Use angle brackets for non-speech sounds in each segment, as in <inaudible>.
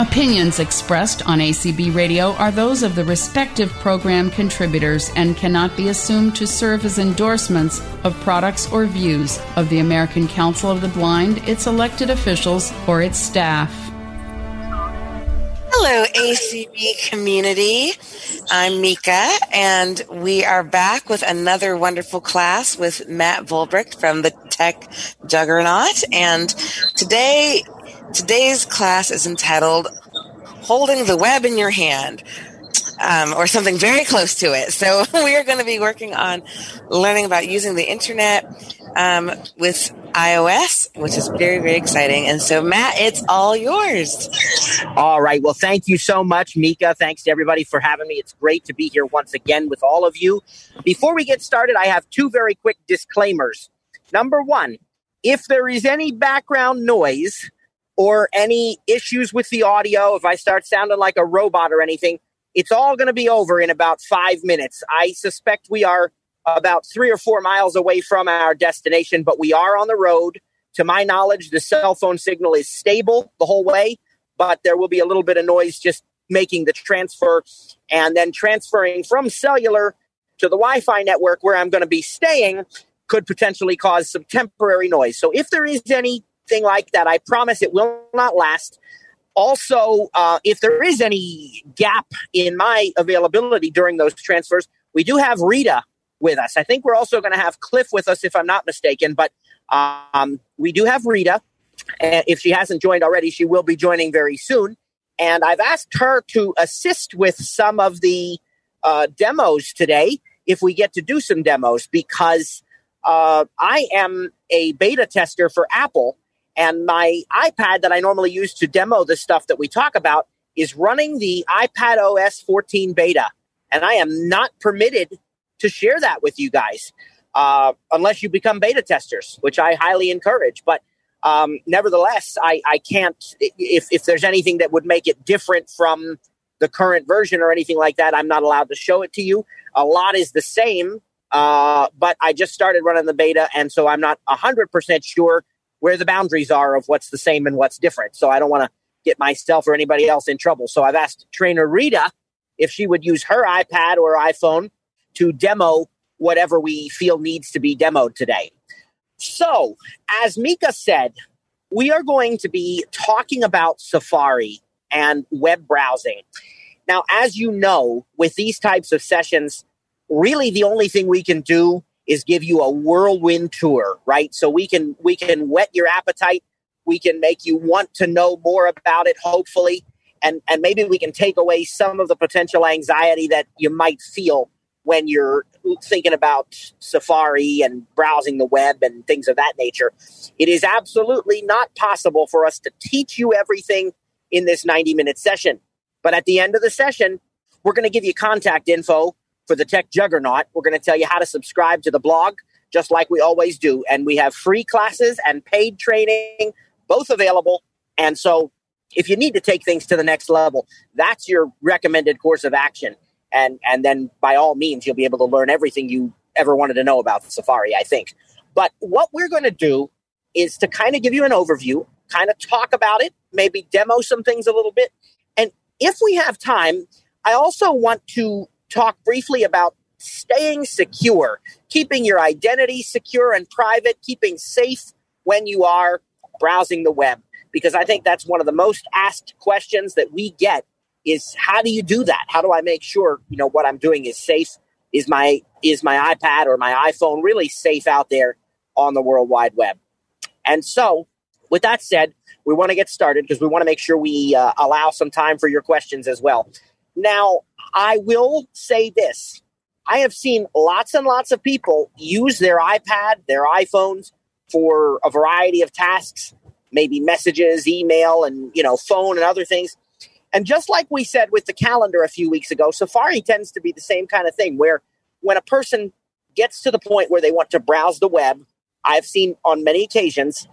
Opinions expressed on ACB Radio are those of the respective program contributors and cannot be assumed to serve as endorsements of products or views of the American Council of the Blind, its elected officials, or its staff. Hello, ACB community. I'm Mika, and we are back with another wonderful class with Matt Vollbrecht from the Tech Juggernaut. And today Today's class is entitled Holding the Web in Your Hand. Um, or something very close to it. So <laughs> we are going to be working on learning about using the internet um, with iOS, which is very, very exciting. And so, Matt, it's all yours. All right. Well, thank you so much, Mika. Thanks to everybody for having me. It's great to be here once again with all of you. Before we get started, I have two very quick disclaimers. Number one, if there is any background noise, or any issues with the audio, if I start sounding like a robot or anything, it's all going to be over in about five minutes. I suspect we are about three or four miles away from our destination, but we are on the road. To my knowledge, the cell phone signal is stable the whole way, but there will be a little bit of noise just making the transfer and then transferring from cellular to the Wi Fi network where I'm going to be staying could potentially cause some temporary noise. So if there is any thing like that. I promise it will not last. Also, uh, if there is any gap in my availability during those transfers, we do have Rita with us. I think we're also going to have Cliff with us, if I'm not mistaken. But um, we do have Rita. And if she hasn't joined already, she will be joining very soon. And I've asked her to assist with some of the uh, demos today, if we get to do some demos, because uh, I am a beta tester for Apple and my iPad that I normally use to demo the stuff that we talk about is running the iPad OS 14 beta. And I am not permitted to share that with you guys uh, unless you become beta testers, which I highly encourage. But um, nevertheless, I, I can't, if, if there's anything that would make it different from the current version or anything like that, I'm not allowed to show it to you. A lot is the same, uh, but I just started running the beta, and so I'm not 100% sure where the boundaries are of what's the same and what's different. So I don't want to get myself or anybody else in trouble. So I've asked trainer Rita if she would use her iPad or iPhone to demo whatever we feel needs to be demoed today. So, as Mika said, we are going to be talking about Safari and web browsing. Now, as you know, with these types of sessions, really the only thing we can do is give you a whirlwind tour, right? So we can we can whet your appetite, we can make you want to know more about it, hopefully, and and maybe we can take away some of the potential anxiety that you might feel when you're thinking about Safari and browsing the web and things of that nature. It is absolutely not possible for us to teach you everything in this 90 minute session. But at the end of the session, we're going to give you contact info for the tech juggernaut. We're going to tell you how to subscribe to the blog, just like we always do. And we have free classes and paid training, both available. And so if you need to take things to the next level, that's your recommended course of action. And, and then by all means, you'll be able to learn everything you ever wanted to know about Safari, I think. But what we're going to do is to kind of give you an overview, kind of talk about it, maybe demo some things a little bit. And if we have time, I also want to talk briefly about staying secure, keeping your identity secure and private, keeping safe when you are browsing the web. Because I think that's one of the most asked questions that we get is how do you do that? How do I make sure, you know, what I'm doing is safe? Is my is my iPad or my iPhone really safe out there on the World Wide Web? And so, with that said, we want to get started because we want to make sure we uh, allow some time for your questions as well. Now, I will say this I have seen lots and lots of people use their iPad, their iPhones for a variety of tasks, maybe messages, email, and you know, phone and other things. And just like we said with the calendar a few weeks ago, Safari tends to be the same kind of thing where when a person gets to the point where they want to browse the web, I've seen on many occasions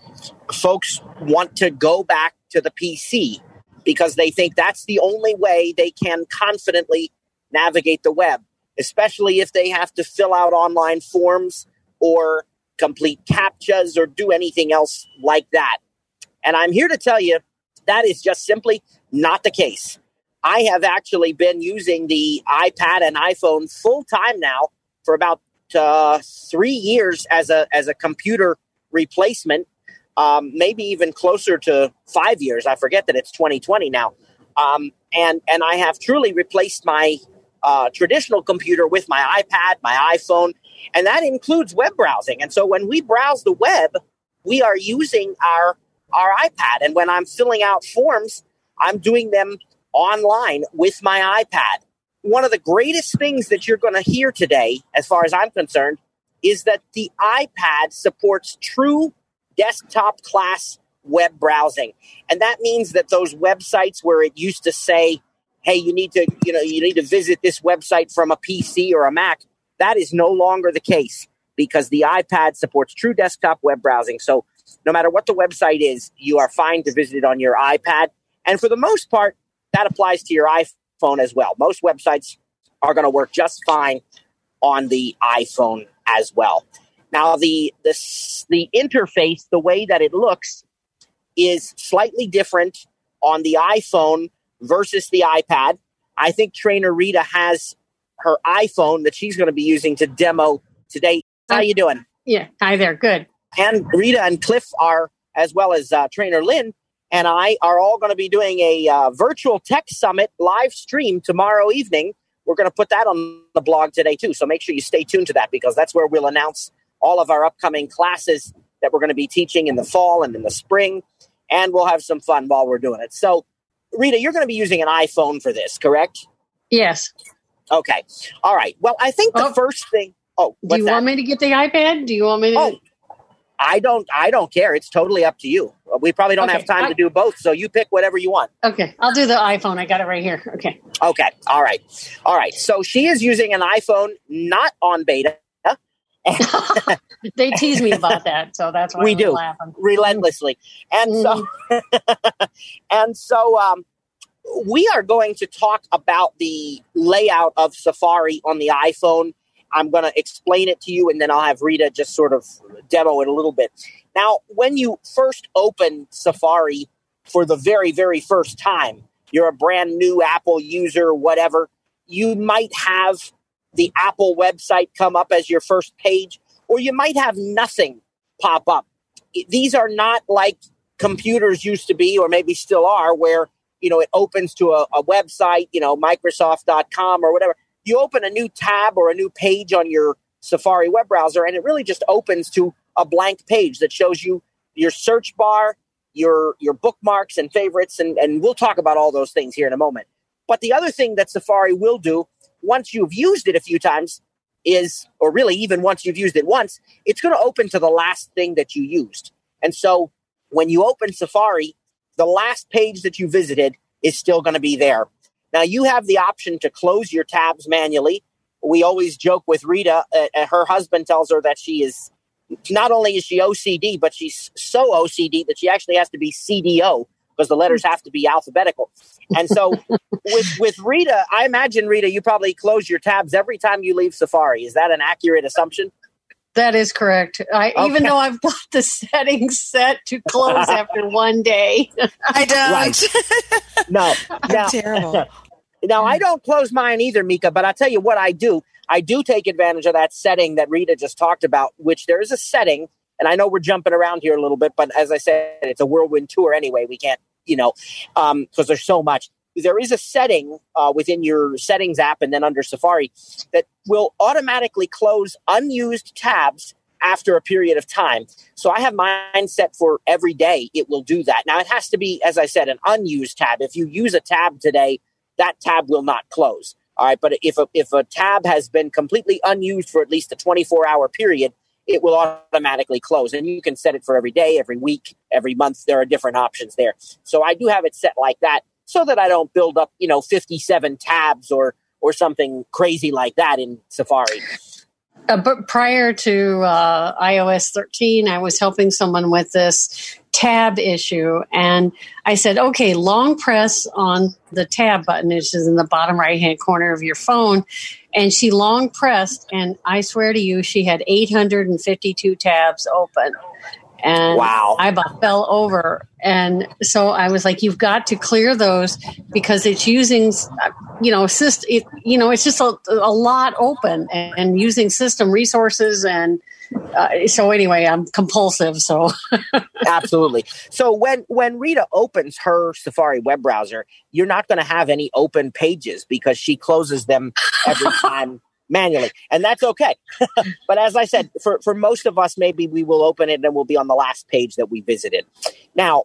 folks want to go back to the PC because they think that's the only way they can confidently navigate the web, especially if they have to fill out online forms or complete CAPTCHAs or do anything else like that. And I'm here to tell you That is just simply not the case. I have actually been using the iPad and iPhone full time now for about uh, three years as a as a computer replacement, um, maybe even closer to five years. I forget that it's 2020 now, um, and and I have truly replaced my uh, traditional computer with my iPad, my iPhone, and that includes web browsing. And so when we browse the web, we are using our our iPad, and when I'm filling out forms, I'm doing them online with my iPad one of the greatest things that you're going to hear today, as far as I'm concerned, is that the iPad supports true desktop class web browsing. And that means that those websites where it used to say, hey, you need to, you know, you need to visit this website from a PC or a Mac, that is no longer the case because the iPad supports true desktop web browsing. So no matter what the website is, you are fine to visit it on your iPad. And for the most part, that applies to your iPhone as well. Most websites are going to work just fine on the iPhone as well. Now, the, the, the interface, the way that it looks, is slightly different on the iPhone versus the iPad. I think Trainer Rita has her iPhone that she's going to be using to demo today. How you doing? Yeah, hi there. Good. And Rita and Cliff are, as well as uh, Trainer Lynn, and I are all going to be doing a uh, virtual tech summit live stream tomorrow evening. We're going to put that on the blog today too. So make sure you stay tuned to that because that's where we'll announce all of our upcoming classes that we're going to be teaching in the fall and in the spring. And we'll have some fun while we're doing it. So, Rita, you're going to be using an iPhone for this, correct? Yes. Okay. All right. Well, I think the oh, first thing. Oh, do you that? want me to get the iPad? Do you want me to? Oh, I don't. I don't care. It's totally up to you. We probably don't okay. have time I, to do both, so you pick whatever you want. Okay, I'll do the iPhone. I got it right here. Okay. Okay. All right. All right. So she is using an iPhone not on beta. <laughs> they tease me about that, so that's why we I'm do laughing. relentlessly. And so, <laughs> and so, um, we are going to talk about the layout of Safari on the iPhone I'm going to explain it to you, and then I'll have Rita just sort of demo it a little bit. Now, when you first open Safari for the very, very first time, you're a brand new Apple user, whatever, you might have the Apple website come up as your first page, or you might have nothing pop up. These are not like computers used to be, or maybe still are, where you know it opens to a, a website, you know, Microsoft.com or whatever you open a new tab or a new page on your Safari web browser, and it really just opens to a blank page that shows you your search bar, your your bookmarks and favorites, and, and we'll talk about all those things here in a moment. But the other thing that Safari will do once you've used it a few times is, or really even once you've used it once, it's going to open to the last thing that you used. And so when you open Safari, the last page that you visited is still going to be there. Now you have the option to close your tabs manually. We always joke with Rita. Uh, uh her husband tells her that she is not only is she OCD, but she's so OCD that she actually has to be CDO because the letters mm. have to be alphabetical. And so <laughs> with with Rita, I imagine Rita, you probably close your tabs every time you leave Safari. Is that an accurate assumption? That is correct. I, okay. Even though I've got the <laughs> settings set to close <laughs> after one day, I don't. Right. No, I'm terrible. Now, I mm. don't close mine either, Mika, but I'll tell you what I do. I do take advantage of that setting that Rita just talked about, which there is a setting, and I know we're jumping around here a little bit, but as I said, it's a whirlwind tour anyway. We can't, you know, because um, there's so much. There is a setting uh, within your settings app and then under Safari that will automatically close unused tabs after a period of time. So I have mine set for every day. It will do that. Now it has to be, as I said, an unused tab. If you use a tab today that tab will not close. All right, but if a, if a tab has been completely unused for at least a 24 hour period, it will automatically close. And you can set it for every day, every week, every month. There are different options there. So I do have it set like that so that I don't build up, you know, 57 tabs or or something crazy like that in Safari. Uh, but prior to uh, iOS 13, I was helping someone with this tab issue. And I said, okay, long press on the tab button, which is in the bottom right hand corner of your phone. And she long pressed, and I swear to you, she had 852 tabs open. and wow. I about fell over. And so I was like, "You've got to clear those because it's using, you know, syst- it, you know, it's just a, a lot open and, and using system resources and." Uh, so anyway, I'm compulsive. So <laughs> absolutely. So when when Rita opens her Safari web browser, you're not going to have any open pages because she closes them every <laughs> time manually, and that's okay. <laughs> but as I said, for for most of us, maybe we will open it and we'll be on the last page that we visited. Now,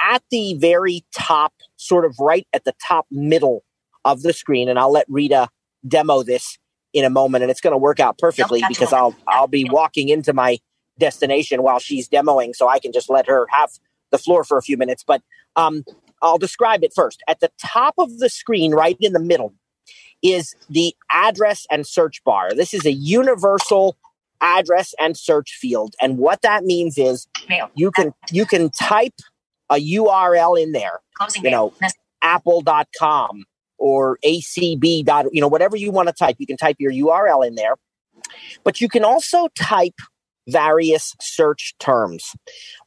at the very top, sort of right at the top middle of the screen, and I'll let Rita demo this in a moment, and it's going to work out perfectly because I'll I'll be walking into my destination while she's demoing, so I can just let her have the floor for a few minutes. But um, I'll describe it first. At the top of the screen, right in the middle, is the address and search bar. This is a universal address and search field, and what that means is you can you can type a URL in there. You know, apple.com or acb dot you know whatever you want to type. You can type your url in there. But you can also type various search terms.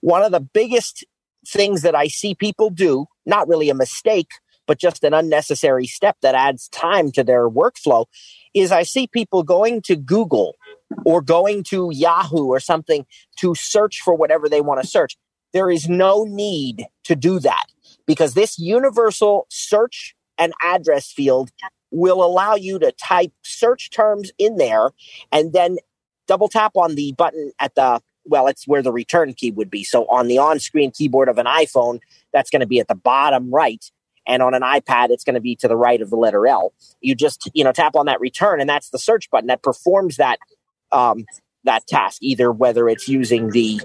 One of the biggest things that i see people do not really a mistake but just an unnecessary step that adds time to their workflow is i see people going to google or going to yahoo or something to search for whatever they want to search. There is no need to do that because this universal search an address field will allow you to type search terms in there and then double tap on the button at the well it's where the return key would be. So on the on-screen keyboard of an iphone that's going to be at the bottom right. And on an ipad it's going to be to the right of the letter l. You just you know tap on that return and that's the search button that performs that um, that task either whether it's using the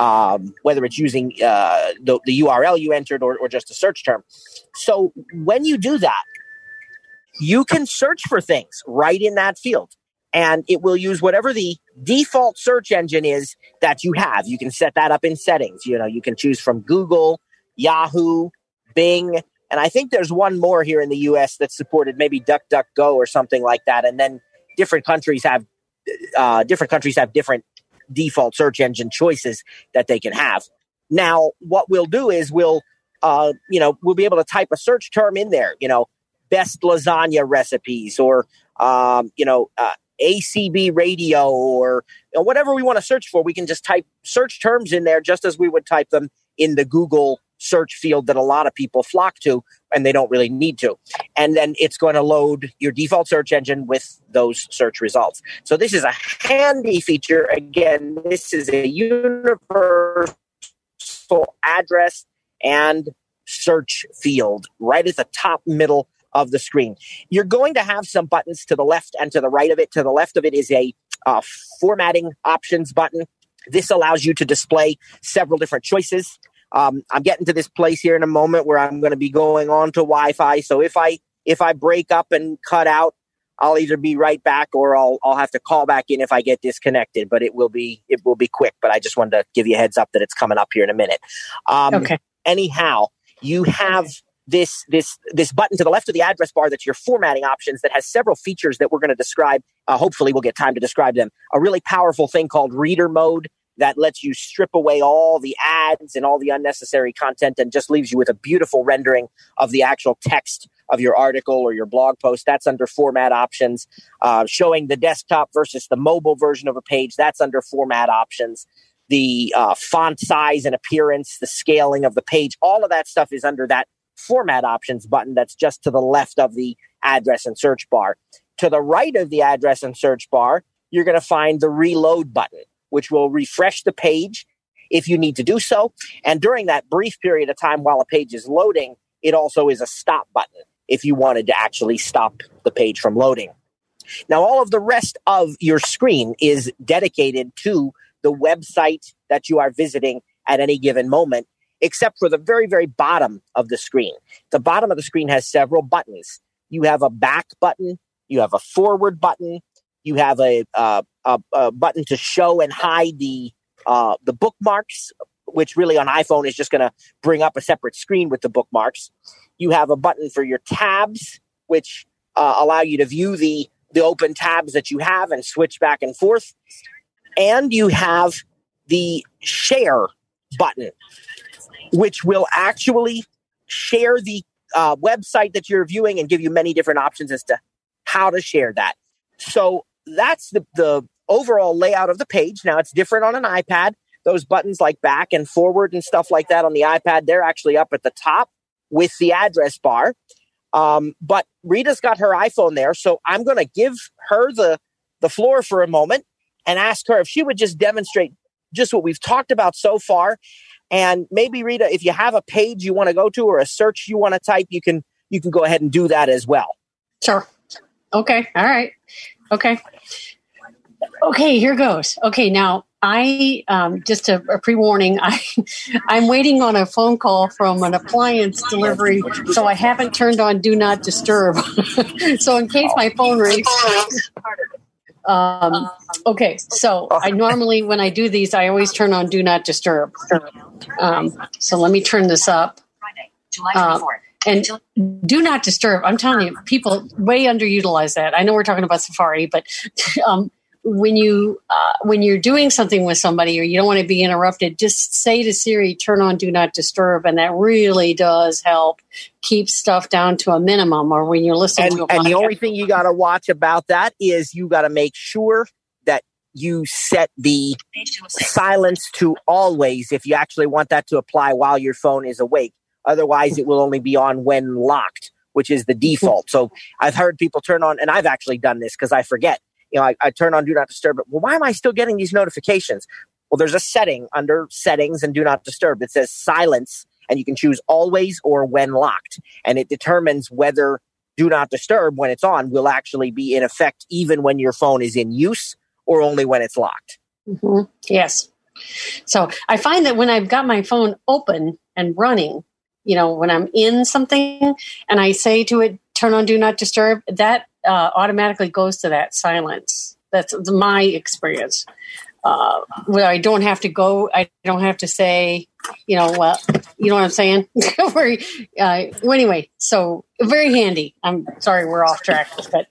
um, whether it's using uh, the, the url you entered or, or just a search term so when you do that, you can search for things right in that field and it will use whatever the default search engine is that you have. You can set that up in settings. You know, you can choose from Google, Yahoo, Bing, and I think there's one more here in the US that's supported, maybe DuckDuckGo or something like that. And then different countries have uh, different countries have different default search engine choices that they can have. Now, what we'll do is we'll uh, you know, we'll be able to type a search term in there, you know, best lasagna recipes or, um, you know, uh, ACB radio or you know, whatever we want to search for. We can just type search terms in there just as we would type them in the Google search field that a lot of people flock to and they don't really need to. And then it's going to load your default search engine with those search results. So this is a handy feature. Again, this is a universal address and search field right at the top middle of the screen. You're going to have some buttons to the left and to the right of it. To the left of it is a uh, formatting options button. This allows you to display several different choices. Um, I'm getting to this place here in a moment where I'm going to be going on to Wi-Fi. So if I if I break up and cut out, I'll either be right back or I'll I'll have to call back in if I get disconnected. But it will be it will be quick. But I just wanted to give you a heads up that it's coming up here in a minute. Um, okay anyhow, you have this this this button to the left of the address bar that's your formatting options that has several features that we're going to describe. Uh, hopefully, we'll get time to describe them. A really powerful thing called reader mode that lets you strip away all the ads and all the unnecessary content and just leaves you with a beautiful rendering of the actual text of your article or your blog post. That's under format options. Uh, showing the desktop versus the mobile version of a page. That's under format options the uh, font size and appearance, the scaling of the page, all of that stuff is under that format options button that's just to the left of the address and search bar. To the right of the address and search bar, you're going to find the reload button, which will refresh the page if you need to do so. And during that brief period of time while a page is loading, it also is a stop button if you wanted to actually stop the page from loading. Now, all of the rest of your screen is dedicated to the website that you are visiting at any given moment, except for the very, very bottom of the screen. The bottom of the screen has several buttons. You have a back button, you have a forward button, you have a, uh, a, a button to show and hide the uh, the bookmarks, which really on iPhone is just going to bring up a separate screen with the bookmarks. You have a button for your tabs, which uh, allow you to view the the open tabs that you have and switch back and forth and you have the share button, which will actually share the uh, website that you're viewing and give you many different options as to how to share that. So that's the, the overall layout of the page. Now it's different on an iPad. Those buttons like back and forward and stuff like that on the iPad, they're actually up at the top with the address bar. Um, but Rita's got her iPhone there, so I'm going to give her the the floor for a moment and ask her if she would just demonstrate just what we've talked about so far. And maybe Rita, if you have a page you want to go to or a search you want to type, you can you can go ahead and do that as well. Sure. Okay. All right. Okay. Okay, here goes. Okay, now I um, just a, a pre warning. <laughs> I I'm waiting on a phone call from an appliance delivery, so I haven't turned on Do Not Disturb. <laughs> so in case my phone rings. Um, okay, so I normally when I do these, I always turn on Do Not Disturb. Um, so let me turn this up. Uh, and do not disturb. I'm telling you, people way underutilize that. I know we're talking about Safari, but <laughs> um, when you uh, when you're doing something with somebody or you don't want to be interrupted, just say to Siri, "Turn on Do Not Disturb," and that really does help keep stuff down to a minimum. Or when you're listening, and, and the only thing you got to watch about that is you got to make sure that you set the silence to always if you actually want that to apply while your phone is awake. Otherwise, it will only be on when locked, which is the default. So I've heard people turn on, and I've actually done this because I forget you know, I, I turn on do not disturb but Well, why am I still getting these notifications? Well, there's a setting under settings and do not disturb that says silence, and you can choose always or when locked. And it determines whether do not disturb when it's on will actually be in effect even when your phone is in use or only when it's locked. Mm-hmm. Yes. So I find that when I've got my phone open and running, you know, when I'm in something and I say to it, turn on do not disturb, that uh, automatically goes to that silence. That's my experience. Uh, where I don't have to go, I don't have to say, you know, well, you know what I'm saying? <laughs> Where, uh, well, anyway, so very handy. I'm sorry we're off track, but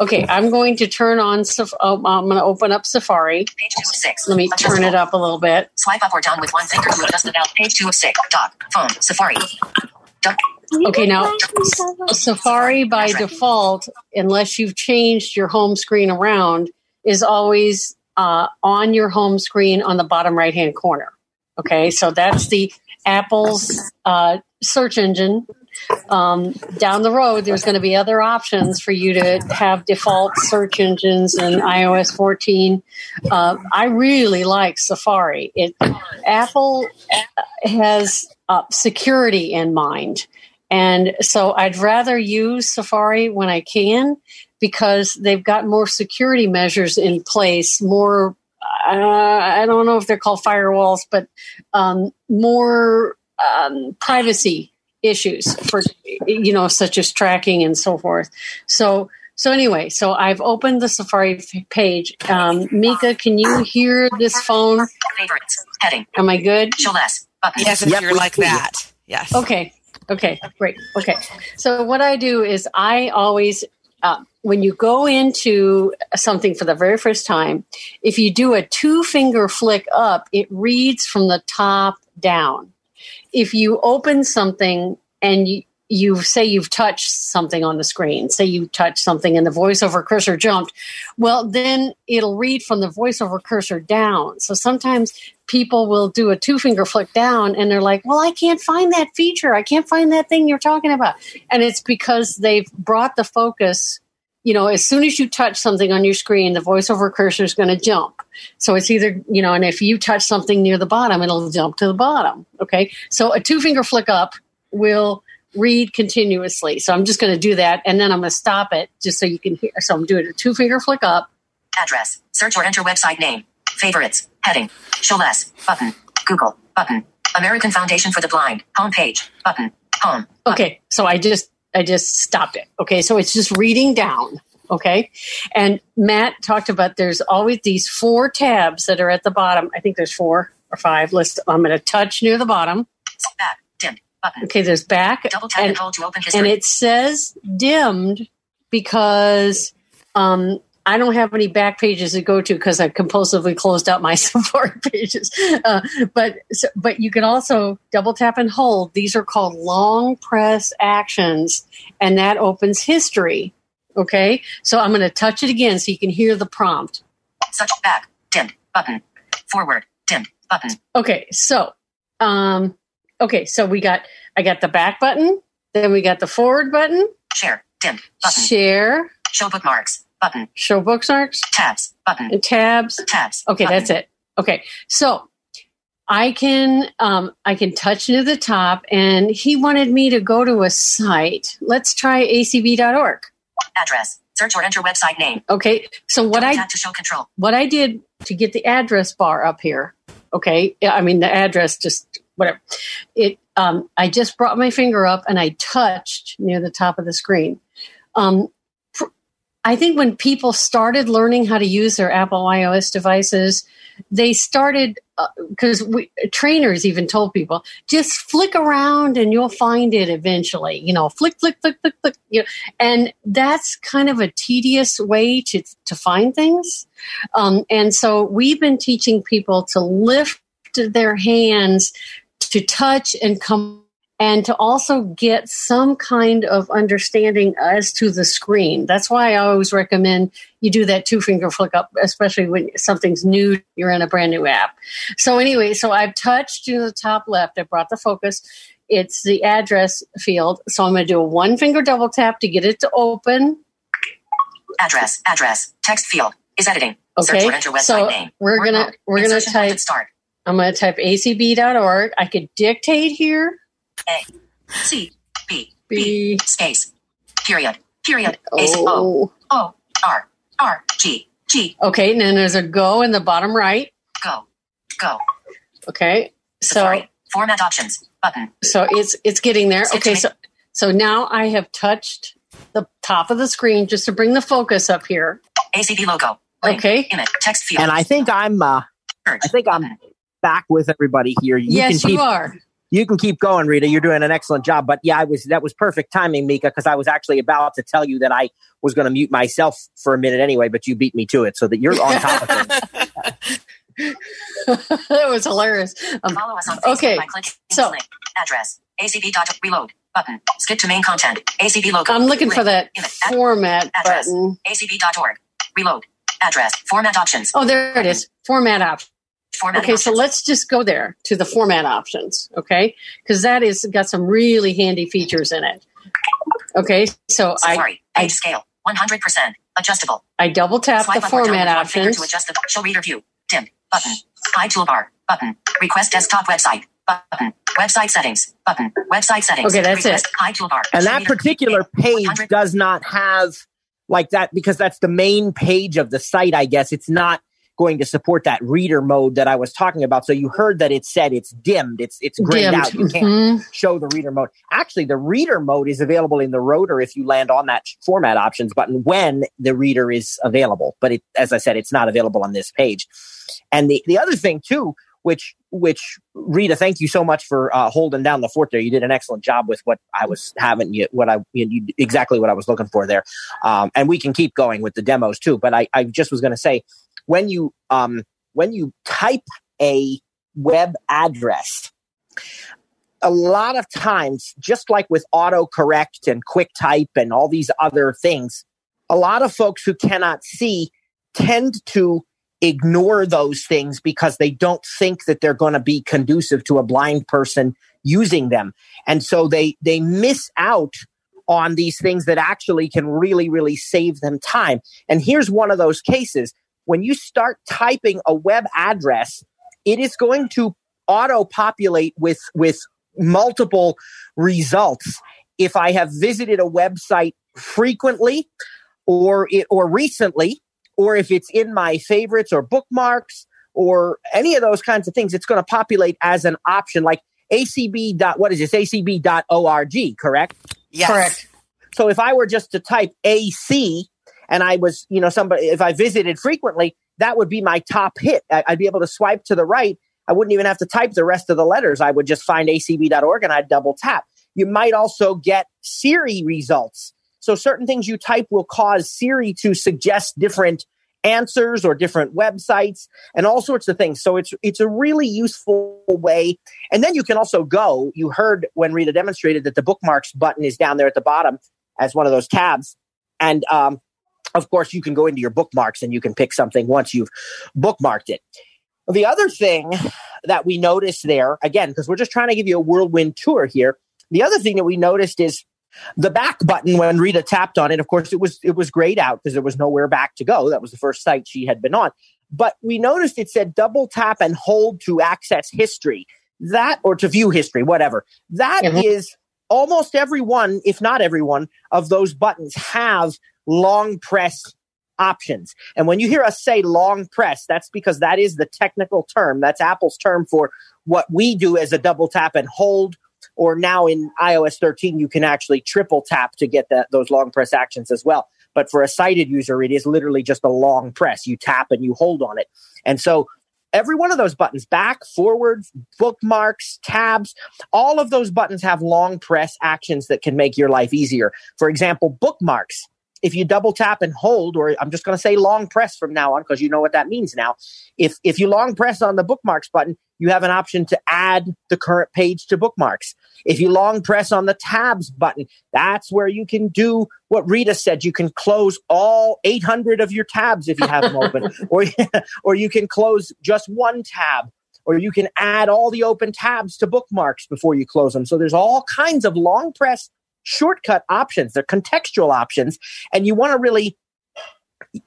okay, I'm going to turn on, oh, I'm going to open up Safari. Page 2 of 6. Let me turn it up a little bit. Swipe up or down with one finger to adjust the. Page 2 of 6. Dock. Phone. Safari. Dock. Okay, now Safari by default, unless you've changed your home screen around, is always uh, on your home screen on the bottom right hand corner. Okay, so that's the Apple's uh, search engine. Um, down the road, there's going to be other options for you to have default search engines in iOS 14. Uh, I really like Safari. It Apple has uh, security in mind. And so I'd rather use Safari when I can because they've got more security measures in place, more, uh, I don't know if they're called firewalls, but um, more um, privacy issues for, you know, such as tracking and so forth. So, so anyway, so I've opened the Safari page. Um, Mika, can you hear this phone? Favorites. Heading. Am I good? Show Yes, if Yep, you're like see you. that. Yes. Okay. Okay. Great. Okay. So what I do is I always, uh, when you go into something for the very first time, if you do a two finger flick up, it reads from the top down. If you open something and you, you say you've touched something on the screen, say you touched something and the voiceover cursor jumped, well, then it'll read from the voiceover cursor down. So sometimes people will do a two finger flick down and they're like, well, I can't find that feature. I can't find that thing you're talking about. And it's because they've brought the focus. You know, as soon as you touch something on your screen, the voiceover cursor is going to jump. So it's either, you know, and if you touch something near the bottom, it'll jump to the bottom. Okay. So a two finger flick up will read continuously. So I'm just going to do that and then I'm going to stop it just so you can hear. So I'm doing a two finger flick up. Address. Search or enter website name. Favorites. Heading. Show less. Button. Google. Button. American Foundation for the Blind. Home page. Button. Home. Okay, so I just I just stopped it. Okay, so it's just reading down. Okay, and Matt talked about there's always these four tabs that are at the bottom. I think there's four or five. Let's. I'm going to touch near the bottom. Back. Dimmed. Button. Okay, there's back, Double tap and, and, hold to open history. and it says dimmed because um, I don't have any back pages to go to because I've compulsively closed out my <laughs> support pages. Uh, but so, but you can also double tap and hold. These are called long press actions, and that opens history. Okay, so I'm going to touch it again so you can hear the prompt. Such back. Dim. Button. Forward. Dim. Button. Okay, so um, okay, so we got I got the back button, then we got the forward button, Share. Dim. Button. share, Show bookmarks. Button. show bookmarks, Tabs. Button. and tabs. Tabs. Okay, Button. that's it. Okay, so I can um, I can touch near the top, and he wanted me to go to a site. Let's try acb.org. Address. Search or enter website name. Okay, so what Double I to show control. what I did to get the address bar up here. Okay, I mean the address just whatever. It um, I just brought my finger up and I touched near the top of the screen. Um, I think when people started learning how to use their Apple iOS devices, they started because we trainers even told people just flick around and you'll find it eventually. You know, flick, flick, flick, flick, flick. You know, and that's kind of a tedious way to to find things. Um, and so we've been teaching people to lift their hands to touch and come and to also get some kind of understanding as to the screen. That's why I always recommend you do that two finger flick up, especially when something's new, you're in a brand new app. So, anyway, so I've touched to the top left, I brought the focus. It's the address field. So I'm going to do a one finger double tap to get it to open. Address. Address. Text field. Is editing. Okay. or enter website So name. we're gonna we're gonna type start. I'm going to type acb.org. I could dictate here. A. C. B. B. Space. Period. Period. A. C. O. Oh. O. R. R. G. G. Okay, and then there's a go in the bottom right. Go. Go. Okay. So Safari. Format options. Button. so it's it's getting there. Skip Okay, so so now I have touched the top of the screen just to bring the focus up here. ACB logo. Link. Okay. Image. Text field. And I think I'm uh, I think I'm back with everybody here. You yes, can keep you are. You can keep going, Rita. You're doing an excellent job. But yeah, I was that was perfect timing, Mika, because I was actually about to tell you that I was going to mute myself for a minute anyway, but you beat me to it, so that you're on top of it. <laughs> that was hilarious. Um, Follow us on Facebook okay, by clicking so- this link. Address. ACB dot reload. Button. Skip to main content. ACB logo. I'm looking for Link. that Image. Ad- format Address. button. ACB.org. Reload. Address. Format options. Oh, there it is. Format option. Format Okay, so let's just go there to the format options, okay? Because that is got some really handy features in it. Okay, so I Safari. I- Page scale. 100%. Adjustable. I double tap Swipe the up or down format with one finger options. To adjust the show reader view. Dim. Button. Hide toolbar. Button. Request desktop website. Button. Website settings. Button. Website settings. Okay, that's it. Request Hide toolbar. And that particular page 100. does not have like that because that's the main page of the site, I guess. It's not going to support that reader mode that I was talking about. So you heard that it said it's dimmed. It's it's grayed Dimmed. out. You can't Mhm. show the reader mode. Actually, the reader mode is available in the rotor if you land on that format options button when the reader is available. But it, as I said, it's not available on this page. And the, the other thing too, which which Rita, thank you so much for uh, holding down the fort there. You did an excellent job with what I was having you what I you, you, exactly what I was looking for there. Um, and we can keep going with the demos too. But I, I just was going to say when you um, when you type a web address a lot of times, just like with autocorrect and quick type and all these other things, a lot of folks who cannot see tend to ignore those things because they don't think that they're going to be conducive to a blind person using them. And so they, they miss out on these things that actually can really, really save them time. And here's one of those cases. When you start typing a web address, it is going to auto populate with, with multiple results. If I have visited a website frequently or it, or recently, or if it's in my favorites or bookmarks or any of those kinds of things, it's going to populate as an option like acb dot what is this acb.org, correct? Yes. Correct. So if I were just to type AC and I was, you know, somebody, if I visited frequently, that would be my top hit. I'd be able to swipe to the right. I wouldn't even have to type the rest of the letters. I would just find acb.org and I'd double tap. You might also get Siri results. So certain things you type will cause Siri to suggest different answers or different websites and all sorts of things. So it's it's a really useful way. And then you can also go. You heard when Rita demonstrated that the bookmarks button is down there at the bottom as one of those tabs, and um, of course you can go into your bookmarks and you can pick something once you've bookmarked it. The other thing that we noticed there, again, because we're just trying to give you a whirlwind tour here. The other thing that we noticed is the back button when Rita tapped on it, of course, it was it was grayed out because there was nowhere back to go. That was the first site she had been on. But we noticed it said double tap and hold to access history. That or to view history, whatever. That mm-hmm. is almost every one, if not every one, of those buttons have long press options. And when you hear us say long press, that's because that is the technical term. That's Apple's term for what we do as a double tap and hold or now in iOS 13, you can actually triple tap to get that, those long press actions as well. But for a sighted user, it is literally just a long press. You tap and you hold on it. And so every one of those buttons, back, forward, bookmarks, tabs, all of those buttons have long press actions that can make your life easier. For example, bookmarks if you double tap and hold, or I'm just going to say long press from now on because you know what that means now. If if you long press on the bookmarks button, you have an option to add the current page to bookmarks. If you long press on the tabs button, that's where you can do what Rita said. You can close all 800 of your tabs if you have them open, <laughs> or <laughs> or you can close just one tab or you can add all the open tabs to bookmarks before you close them. So there's all kinds of long press shortcut options. They're contextual options. And you want to really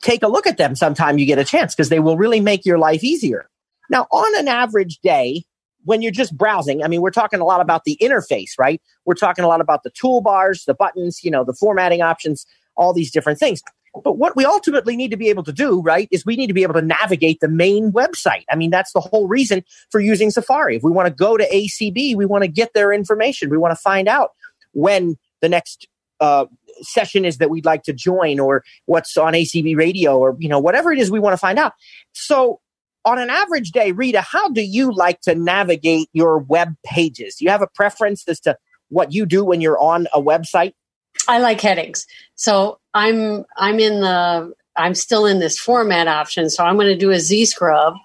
take a look at them sometime you get a chance because they will really make your life easier. Now, on an average day, when you're just browsing, I mean, we're talking a lot about the interface, right? We're talking a lot about the toolbars, the buttons, you know, the formatting options, all these different things. But what we ultimately need to be able to do, right, is we need to be able to navigate the main website. I mean, that's the whole reason for using Safari. If we want to go to ACB, we want to get their information. We want to find out when the next uh, session is that we'd like to join or what's on ACB radio or you know whatever it is we want to find out. So on an average day, Rita, how do you like to navigate your web pages? Do you have a preference as to what you do when you're on a website? I like headings. So I'm I'm in the I'm still in this format option. So I'm going to do a Z scrub,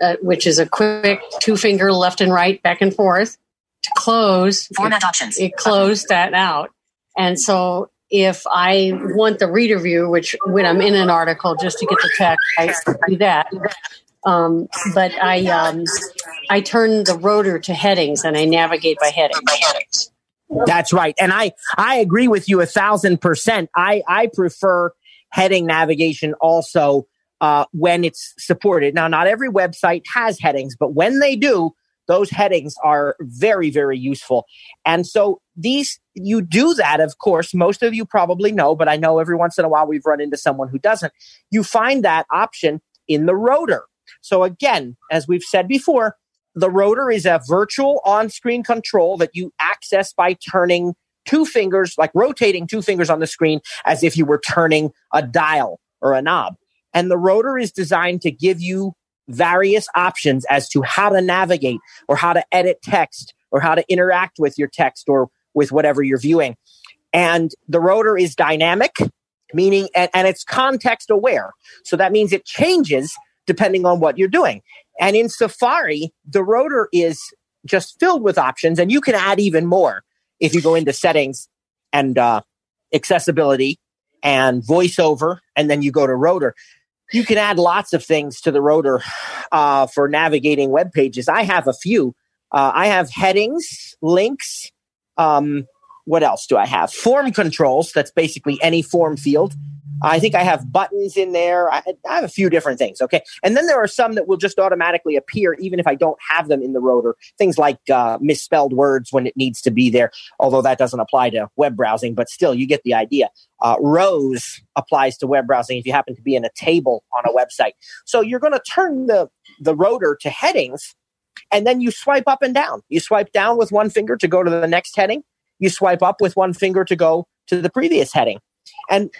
uh, which is a quick two finger left and right, back and forth to close. Format it, options. It closed that out. And so if I want the reader view, which when I'm in an article just to get the text, I do that. Um, but I um, I turn the rotor to headings and I navigate by headings. That's right, and I I agree with you a thousand percent. I I prefer heading navigation also uh, when it's supported. Now, not every website has headings, but when they do, those headings are very, very useful. And so these, you do that, of course, most of you probably know, but I know every once in a while we've run into someone who doesn't. You find that option in the rotor. So again, as we've said before, the rotor is a virtual on screen control that you access by turning two fingers, like rotating two fingers on the screen as if you were turning a dial or a knob. And the rotor is designed to give you various options as to how to navigate or how to edit text or how to interact with your text or with whatever you're viewing. And the rotor is dynamic, meaning, and, and it's context aware. So that means it changes depending on what you're doing. And in Safari, the rotor is just filled with options, and you can add even more if you go into settings and uh, accessibility and voiceover, and then you go to rotor you can add lots of things to the rotor uh, for navigating web pages. I have a few. Uh, I have headings, links. Um, what else do I have? Form controls. That's basically any form field. I think I have buttons in there. I, I, have a few different things. Okay. And then there are some that will just automatically appear even if I don't have them in the rotor. Things like uh, misspelled words when it needs to be there, although that doesn't apply to web browsing, but still, you get the idea. Uh, rows applies to web browsing if you happen to be in a table on a website. So you're going to turn the, the rotor to headings and then you swipe up and down. You swipe down with one finger to go to the next heading. You swipe up with one finger to go to the previous heading. And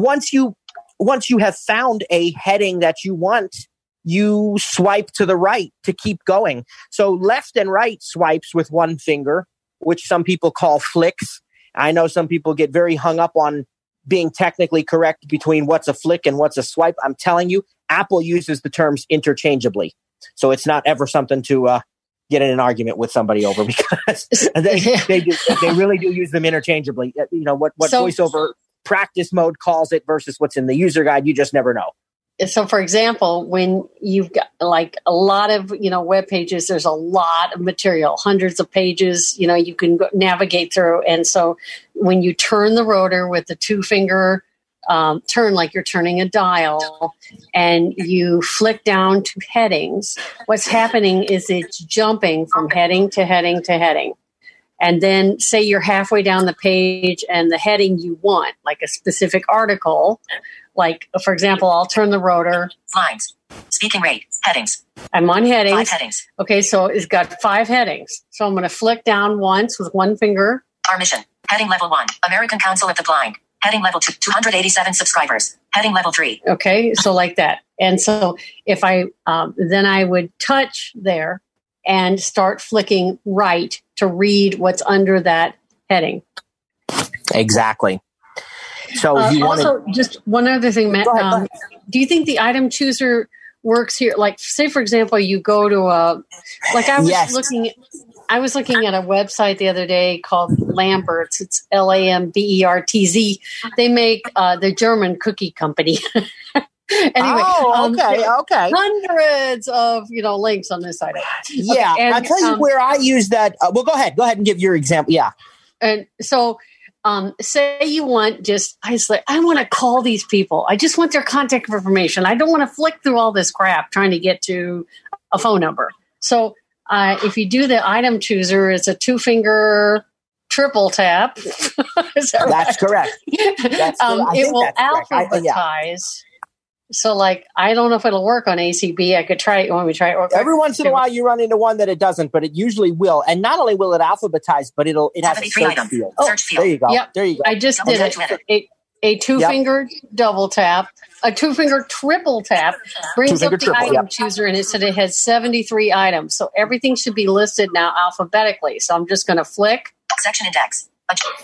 once you once you have found a heading that you want you swipe to the right to keep going so left and right swipes with one finger which some people call flicks i know some people get very hung up on being technically correct between what's a flick and what's a swipe. I'm telling you, Apple uses the terms interchangeably. So it's not ever something to uh, get in an argument with somebody over <laughs> because they, <laughs> they, do, they really do use them interchangeably. Uh, you know, what, what so, voiceover practice mode calls it versus what's in the user guide, you just never know. So for example when you've got like a lot of you know web pages there's a lot of material hundreds of pages you know you can navigate through. And so when you turn the rotor with the two finger um, turn like you're turning a dial and you flick down to headings what's happening is it's jumping from heading to heading to heading and then say you're halfway down the page and the heading you want like a specific article like, for example, I'll turn the rotor. Lines. Speaking rate. Headings. I'm on headings. Five headings. Okay, so it's got five headings. So I'm going to flick down once with one finger. Our mission. Heading level one. American Council of the Blind. Heading level two. 287 subscribers. Heading level three. Okay, so like that. And so if I, um, then I would touch there and start flicking right to read what's under that heading. Exactly. So uh, you also wanted- just one other thing, Matt. Ahead, um, do you think the item chooser works here? Like, say for example, you go to a like I was yes. looking. I was looking at a website the other day called Lambertz. It's L A M B E R T Z. They make uh, the German cookie company. <laughs> <laughs> anyway, oh, um, okay, um, okay. Hundreds of you know links on this site. Yeah, and, I'll tell you um, where I use that. Uh, well, go ahead, go ahead and give your example. Yeah, and so um, say you want just I was like I want to call these people. I just want their contact information. I don't want to flick through all this crap trying to get to a phone number. So uh, if you do the item chooser, it's a two finger triple tap. <laughs> that that's right? correct. That's um, it will alphabetize. I, yeah. So, like, I don't know if it'll work on ACB. I could try it. Want me to try it? Every once in a while, you run into one that it doesn't, but it usually will. And not only will it alphabetize, but it'll it has a search field. Oh, search field. There you go. Yep. There you go. I just did it. A, a two yep. finger double tap, a two finger triple tap brings up the triple, item yep. chooser, and it said it has seventy three items. So everything should be listed now alphabetically. So I'm just going to flick section index.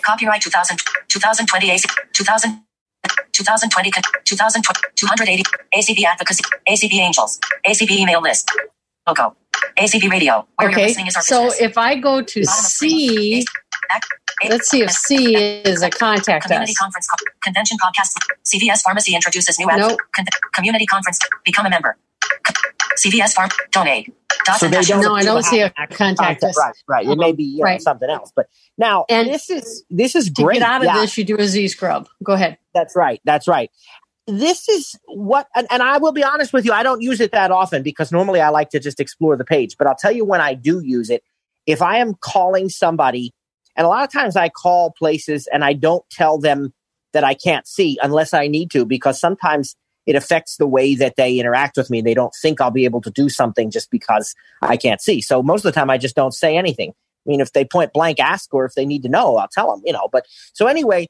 Copyright 2000, 2020 AC, 2000. 2020, 2020, 280, ACB advocacy, ACB angels, ACB email list, logo, ACB radio. Where okay. so if I go to C, let's see if C is a contact community us. conference convention podcast. CVS Pharmacy introduces new app. Nope. Con- community conference. Become a member. CVS Farm donate. So they don't no, I don't see a contact us. Right, right. It may be you know, right. something else, but now and this is this is great. To get out of yeah. this, you do a Z scrub. Go ahead. That's right. That's right. This is what, and, and I will be honest with you, I don't use it that often because normally I like to just explore the page. But I'll tell you when I do use it. If I am calling somebody, and a lot of times I call places and I don't tell them that I can't see unless I need to, because sometimes it affects the way that they interact with me. They don't think I'll be able to do something just because I can't see. So most of the time, I just don't say anything. I mean, if they point blank ask or if they need to know, I'll tell them, you know. But so anyway,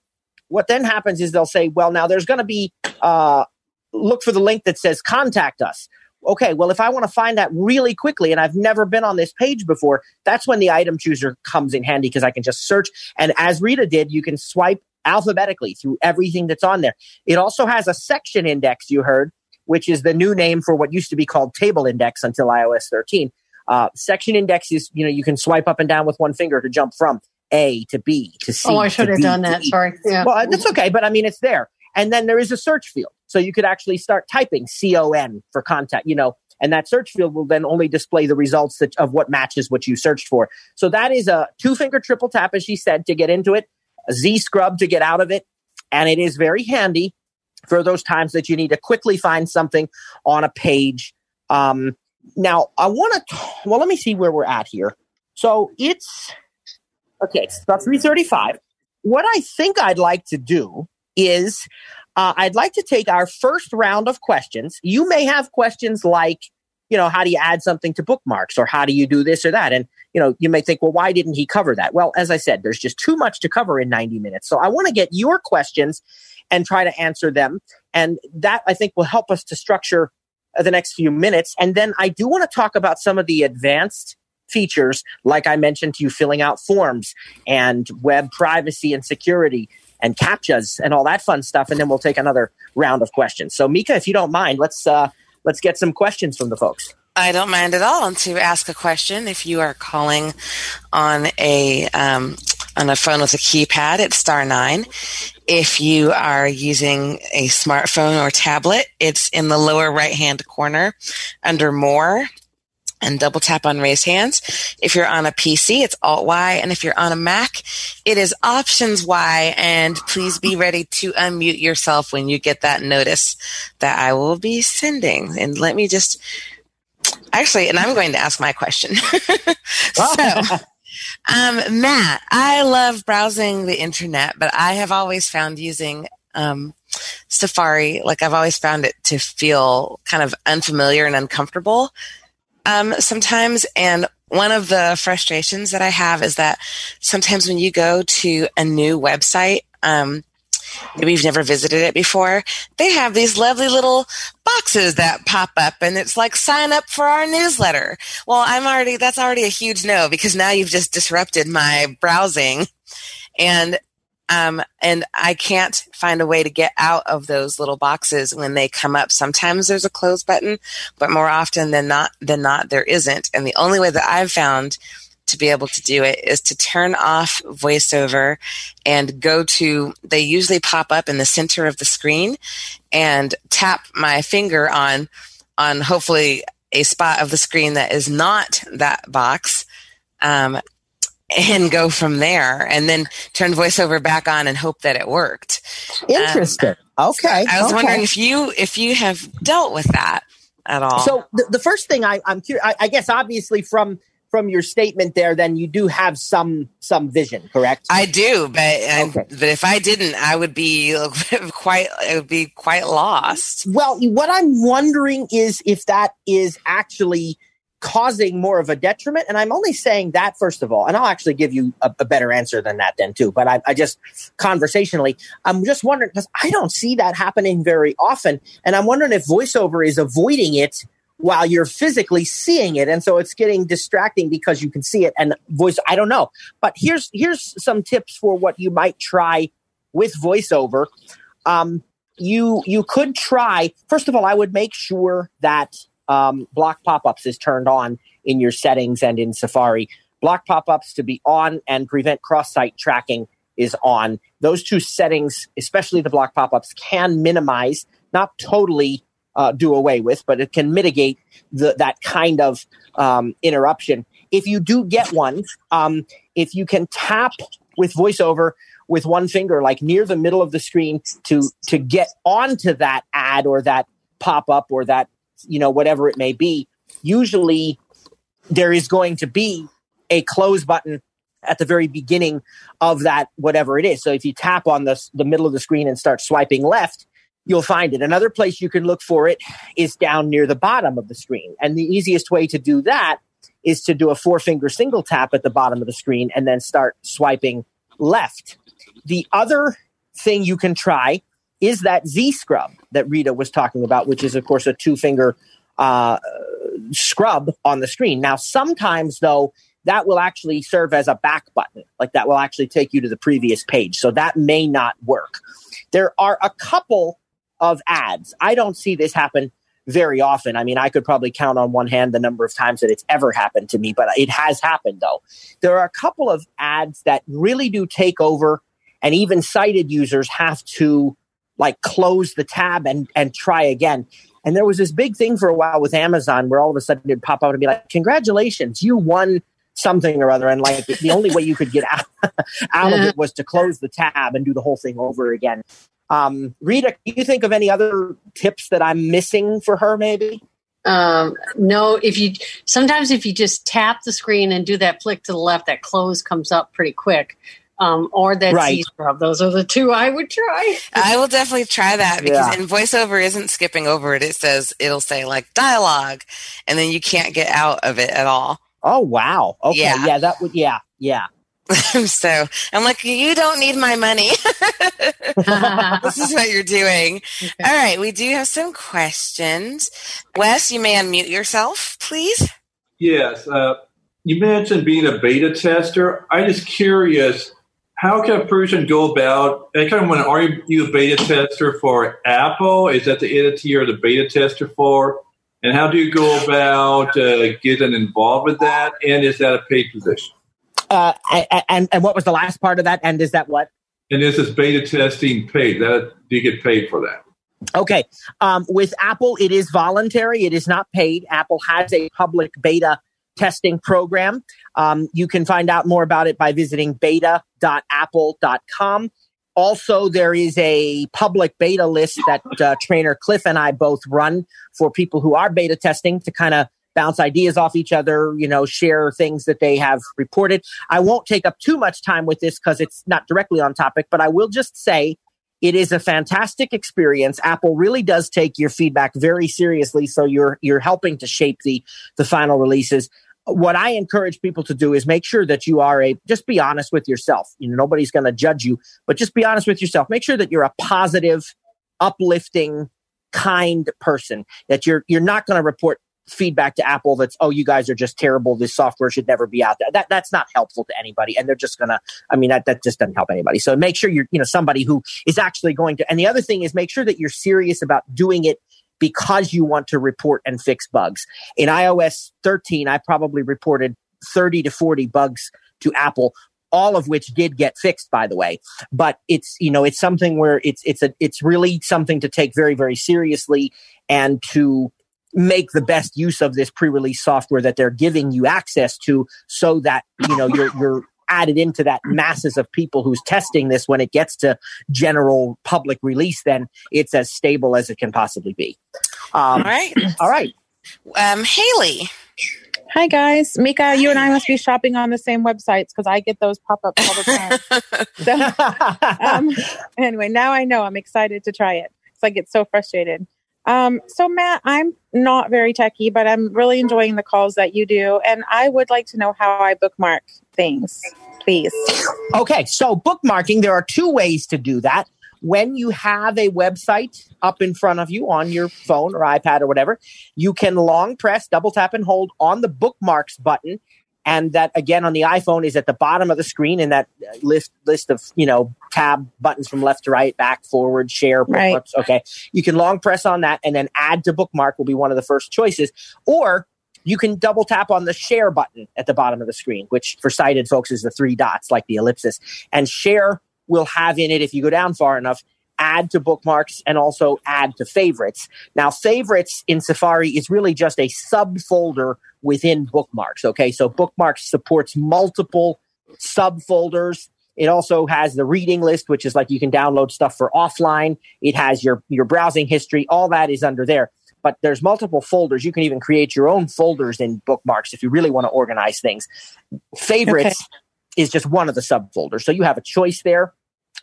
what then happens is they'll say, well, now there's going to be, uh, look for the link that says contact us. Okay, well, if I want to find that really quickly and I've never been on this page before, that's when the item chooser comes in handy because I can just search. And as Rita did, you can swipe alphabetically through everything that's on there. It also has a section index, you heard, which is the new name for what used to be called table index until iOS 13. Uh, section index is, you know, you can swipe up and down with one finger to jump from A to B to C. Oh, I should have done that. E. Sorry. Yeah. Well, that's okay, but I mean, it's there. And then there is a search field. So you could actually start typing CON for contact, you know, and that search field will then only display the results that, of what matches what you searched for. So that is a two finger triple tap, as she said, to get into it Z scrub to get out of it. And it is very handy for those times that you need to quickly find something on a page. Um, now, I want to, well, let me see where we're at here. So it's, okay, it's about 335. What I think I'd like to do is uh, I'd like to take our first round of questions. You may have questions like, you know, how do you add something to bookmarks or how do you do this or that? And, you know, you may think, well, why didn't he cover that? Well, as I said, there's just too much to cover in 90 minutes. So I want to get your questions and try to answer them. And that I think will help us to structure the next few minutes. And then I do want to talk about some of the advanced features, like I mentioned to you, filling out forms and web privacy and security and captchas and all that fun stuff, and then we'll take another round of questions. So, Mika, if you don't mind, let's uh, let's get some questions from the folks. I don't mind at all to ask a question. If you are calling on a um, on a phone with a keypad, it's star nine. If you are using a smartphone or tablet, it's in the lower right hand corner under more and double tap on raise hands. If you're on a PC, it's Alt Y. And if you're on a Mac, it is Options Y. And please be ready to unmute yourself when you get that notice that I will be sending. And let me just actually, and I'm going to ask my question. <laughs> so, <laughs> um, Matt, I love browsing the internet, but I have always found using um, Safari, like I've always found it to feel kind of unfamiliar and uncomfortable um, sometimes. And one of the frustrations that I have is that sometimes when you go to a new website, um, maybe you've never visited it before, they have these lovely little boxes that pop up and it's like sign up for our newsletter. Well, I'm already, that's already a huge no because now you've just disrupted my browsing. And um, and I can't find a way to get out of those little boxes when they come up. Sometimes there's a close button, but more often than not, than not, there isn't. And the only way that I've found to be able to do it is to turn off voiceover and go to, they usually pop up in the center of the screen and tap my finger on, on hopefully a spot of the screen that is not that box. Um, and go from there and then turn voiceover back on and hope that it worked. Interesting. Um, okay. I was okay. wondering if you if you have dealt with that at all. So the, the first thing I, I'm curious, I, I guess obviously from from your statement there, then you do have some some vision, correct? I do, but um, okay. but if I didn't, I would be <laughs> quite I would be quite lost. Well, what I'm wondering is if that is actually causing more of a detriment. And I'm only saying that first of all, and I'll actually give you a, a better answer than that then too. But I, I just conversationally, I'm just wondering because I don't see that happening very often, and I'm wondering if voiceover is avoiding it while you're physically seeing it and so it's getting distracting because you can see it and voice i don't know but here's here's some tips for what you might try with voiceover um, you you could try first of all i would make sure that um, block pop-ups is turned on in your settings and in Safari. Block pop-ups to be on and prevent cross-site tracking is on. Those two settings, especially the block pop-ups, can minimize, not totally uh, do away with, but it can mitigate the, that kind of um, interruption. If you do get one, um, if you can tap with VoiceOver with one finger, like near the middle of the screen, to to get onto that ad or that pop up or that you know, whatever it may be, usually there is going to be a close button at the very beginning of that whatever it is. So if you tap on the the middle of the screen and start swiping left, you'll find it. Another place you can look for it is down near the bottom of the screen. And the easiest way to do that is to do a four finger single tap at the bottom of the screen and then start swiping left. The other thing you can try is that Z scrub that Rita was talking about, which is, of course, a two finger uh, scrub on the screen. Now, sometimes, though, that will actually serve as a back button, like that will actually take you to the previous page. So that may not work. There are a couple of ads. I don't see this happen very often. I mean, I could probably count on one hand the number of times that it's ever happened to me, but it has happened though. There are a couple of ads that really do take over, and even sighted users have to like close the tab and and try again. And there was this big thing for a while with Amazon where all of a sudden it'd pop out and be like, "Congratulations, you won something or other." And like the only way you could get out, <laughs> out of it was to close the tab and do the whole thing over again. Um, Rita, do you think of any other tips that I'm missing for her? Maybe. Um, no, if you sometimes if you just tap the screen and do that flick to the left, that close comes up pretty quick um, or that right. scrub. Those are the two I would try. I will definitely try that because yeah. in voiceover isn't skipping over it. It says it'll say like dialogue, and then you can't get out of it at all. Oh wow! Okay, yeah, yeah that would yeah, yeah. <laughs> so I'm like, you don't need my money. <laughs> this is what you're doing. Okay. All right, we do have some questions. Wes, you may unmute yourself, please. Yes. Uh, you mentioned being a beta tester. I'm just curious how can a person go about? I kind of want to, are you a beta tester for Apple? Is that the entity you're the beta tester for? And how do you go about uh, getting involved with that? And is that a paid position? Uh, and and what was the last part of that? And is that what? And this is this beta testing paid? That do you get paid for that? Okay. Um, with Apple, it is voluntary. It is not paid. Apple has a public beta testing program. Um, you can find out more about it by visiting beta.apple.com. Also, there is a public beta list that uh, trainer Cliff and I both run for people who are beta testing to kind of bounce ideas off each other, you know, share things that they have reported. I won't take up too much time with this because it's not directly on topic, but I will just say it is a fantastic experience. Apple really does take your feedback very seriously, so you're you're helping to shape the the final releases what I encourage people to do is make sure that you are a just be honest with yourself. You know, nobody's going to judge you, but just be honest with yourself. Make sure that you're a positive, uplifting, kind person. That you're you're not going to report feedback to Apple that's oh you guys are just terrible. This software should never be out there. That that's not helpful to anybody, and they're just gonna. I mean that that just doesn't help anybody. So make sure you're you know somebody who is actually going to. And the other thing is make sure that you're serious about doing it because you want to report and fix bugs. In iOS 13, I probably reported 30 to 40 bugs to Apple all of which did get fixed by the way but it's you know it's something where it's it's a it's really something to take very very seriously and to make the best use of this pre-release software that they're giving you access to so that you know you're you're added into that masses of people who's testing this when it gets to general public release, then it's as stable as it can possibly be. Um, all right. All right. Um, Haley. Hi guys, Mika. You and I must be shopping on the same websites because I get those pop ups all the time. <laughs> so, um, anyway, now I know. I'm excited to try it. It's I get so frustrated. Um, so Matt, I'm not very techy, but I'm really enjoying the calls that you do, and I would like to know how I bookmark things, please. Okay, so bookmarking, there are two ways to do that. When you have a website up in front of you on your phone or iPad or whatever, you can long press, double tap, and hold on the bookmarks button, and that again on the iphone is at the bottom of the screen in that list list of you know tab buttons from left to right back forward share right. okay you can long press on that and then add to bookmark will be one of the first choices or you can double tap on the share button at the bottom of the screen which for sighted folks is the three dots like the ellipsis and share will have in it if you go down far enough add to bookmarks and also add to favorites. Now, favorites in Safari is really just a subfolder within bookmarks. Okay, so bookmarks supports multiple subfolders. It also has the reading list, which is like you can download stuff for offline. It has your your browsing history. All that is under there. But there's multiple folders. You can even create your own folders in bookmarks if you really want to organize things. Favorites okay. is just one of the subfolders. So you have a choice there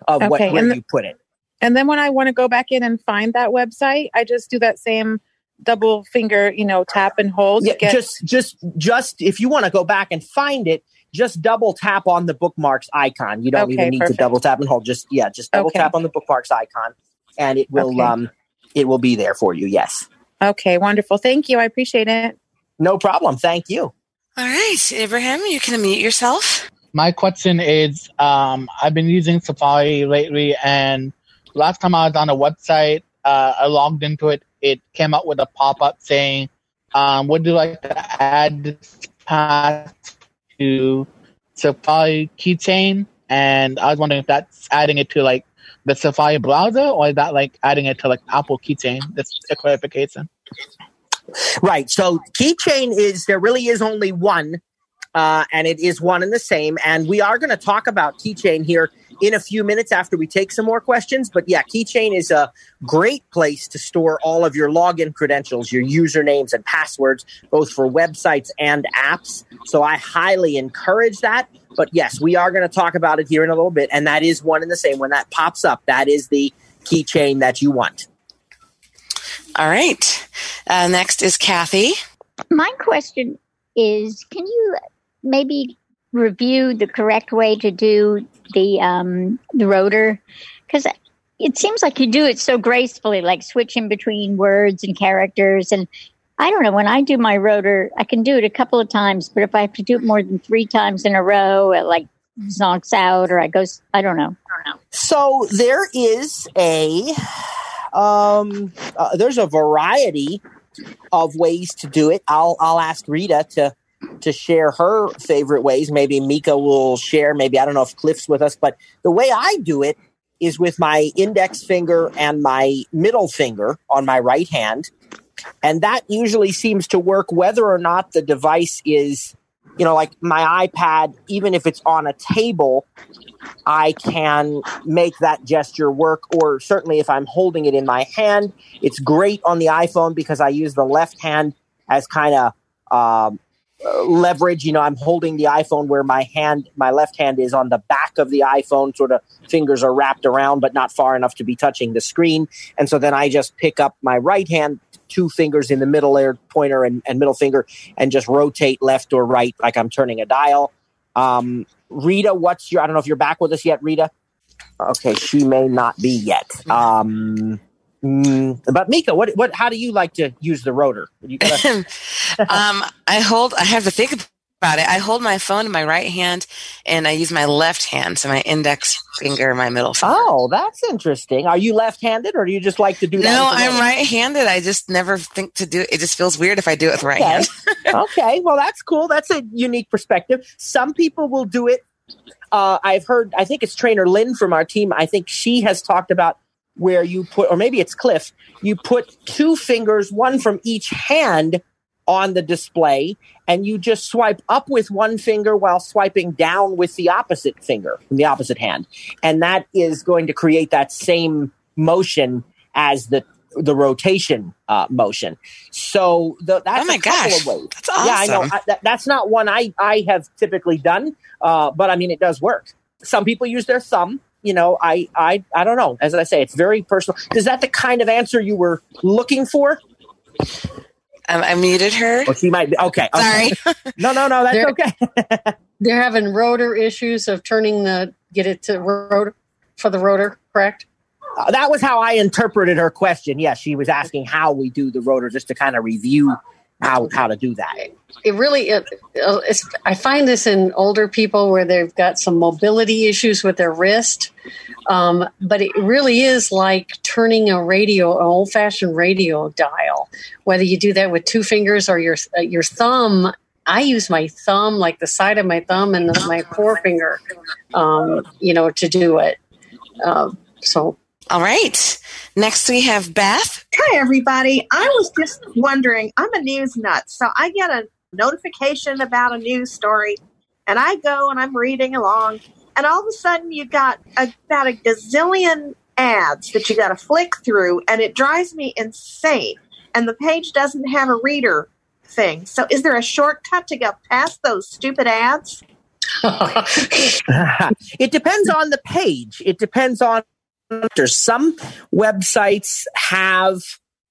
of okay. what, where the, you put it. And then when I want to go back in and find that website, I just do that same double finger, you know, tap and hold. Yeah, get- just, just, just if you want to go back and find it, just double tap on the bookmarks icon. You don't okay, even need perfect. to double tap and hold. Just yeah, just double okay. tap on the bookmarks icon, and it will okay. um, it will be there for you. Yes. Okay, wonderful. Thank you. I appreciate it. No problem. Thank you. All right, Abraham, you can unmute yourself. My question is, um, I've been using Safari lately, and last time I was on a website, uh, I logged into it. It came up with a pop up saying, um, "Would you like to add path to Safari keychain?" And I was wondering if that's adding it to like the Safari browser, or is that like adding it to like Apple keychain? That's a clarification. Right. So keychain is there really is only one, uh, and it is one and the same. And we are going to talk about keychain here in a few minutes after we take some more questions. But yeah, Keychain is a great place to store all of your login credentials, your usernames and passwords, both for websites and apps. So I highly encourage that. But yes, we are going to talk about it here in a little bit. And that is one and the same. When that pops up, that is the keychain that you want. All right. Uh, next is Kathy. My question is can you maybe review the correct way to do the um, the rotor because it seems like you do it so gracefully, like switching between words and characters. And I don't know when I do my rotor, I can do it a couple of times, but if I have to do it more than three times in a row, uh, like zonks out or I go. I don't know. I don't know. So there is a um, uh, there's a variety of ways to do it. I'll I'll ask Rita to to share her favorite ways. Maybe Mika will share. Maybe I don't know if Cliff's with us, but the way I do it is with my index finger and my middle finger on my right hand. And that usually seems to work whether or not the device is, you know, like my iPad, even if it's on a table, I can make that gesture work. Or certainly if I'm holding it in my hand, it's great on the iPhone because I use the left hand as kind of um, leverage. You know, I'm holding the iPhone where my hand, my left hand is on the back of the iPhone, sort of fingers are wrapped around, but not far enough to be touching the screen. And so then I just pick up my right hand, two fingers in the middle there, pointer and, and middle finger, and just rotate left or right like I'm turning a dial. Um, Rita, what's your, I don't know if you're back with us yet, Rita. Okay, she may not be yet. Um, Mm, but Mika, what what how do you like to use the rotor? <laughs> um, I hold. I have to think about it. I hold my phone in my right hand, and I use my left hand, so my index finger, my middle finger. Oh, that's interesting. Are you left-handed, or do you just like to do that? No, I'm right-handed. I just never think to do it. It just feels weird if I do it with the right Okay. hand. <laughs> okay, well, that's cool. That's a unique perspective. Some people will do it. Uh, I've heard. I think it's trainer Lynn from our team. I think she has talked about where you put, or maybe it's Cliff. You put two fingers, one from each hand, on the display, and you just swipe up with one finger while swiping down with the opposite finger, from the opposite hand, and that is going to create that same motion as the the rotation uh, motion. So the, that's Oh my a couple gosh, of ways. that's Yeah, I know. I, that, that's not one I I have typically done, uh, but I mean it does work. Some people use their thumb. You know, I I I don't know. As I say, it's very personal. Is that the kind of answer you were looking for? Um, I muted her. Or she might be okay. okay. Sorry. <laughs> No, no, no. That's There- okay. <laughs> They're having rotor issues of turning the get it to rotor for the rotor, correct? Uh, that was how I interpreted her question. Yes, she was asking how we do the rotor, just to kind of review how how to do that. It really, it, uh, I find this in older people where they've got some mobility issues with their wrist. Um, but it really is like turning a radio, an old fashioned radio dial. Whether you do that with two fingers or your uh, your thumb. I use my thumb, like the side of my thumb and my forefinger, um, you know, to do it. Um, so All right. Next we have Beth. Hi, everybody. I was just wondering, I'm a news nut, so I get a notification about a news story, and I go and I'm reading along, and all of a sudden you got about a gazillion ads that you got to flick through, and it drives me insane. And the page doesn't have a reader thing. So, is there a shortcut to get past those stupid ads? <laughs> it depends on the page. It depends on there's some websites have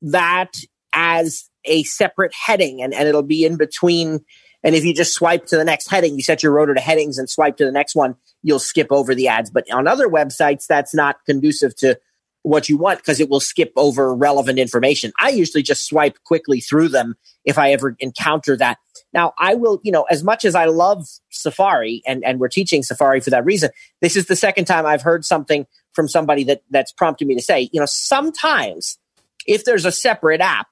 that as a separate heading and, and it'll be in between and if you just swipe to the next heading, you set your rotor to headings and swipe to the next one, you'll skip over the ads. But on other websites, that's not conducive to what you want because it will skip over relevant information. I usually just swipe quickly through them if I ever encounter that. Now, I will, you know, as much as I love Safari and, and we're teaching Safari for that reason, this is the second time I've heard something from somebody that that's prompted me to say, you know, sometimes if there's a separate app,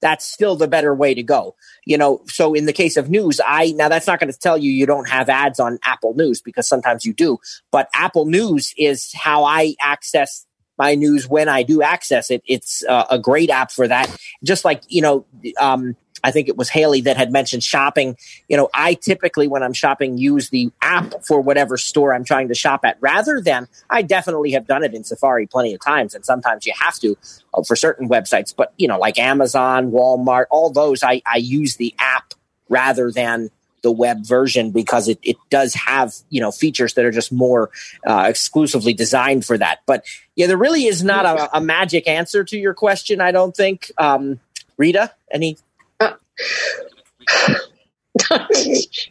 that's still the better way to go. You know, so in the case of news, I now that's not going to tell you you don't have ads on Apple News because sometimes you do, but Apple News is how I access my news when I do access it. It's uh, a great app for that. Just like, you know, um, I think it was Haley that had mentioned shopping. You know, I typically, when I'm shopping, use the app for whatever store I'm trying to shop at rather than I definitely have done it in Safari plenty of times. And sometimes you have to uh, for certain websites, but, you know, like Amazon, Walmart, all those, I, I use the app rather than the web version because it, it does have you know features that are just more uh, exclusively designed for that but yeah there really is not a, a magic answer to your question i don't think um, rita any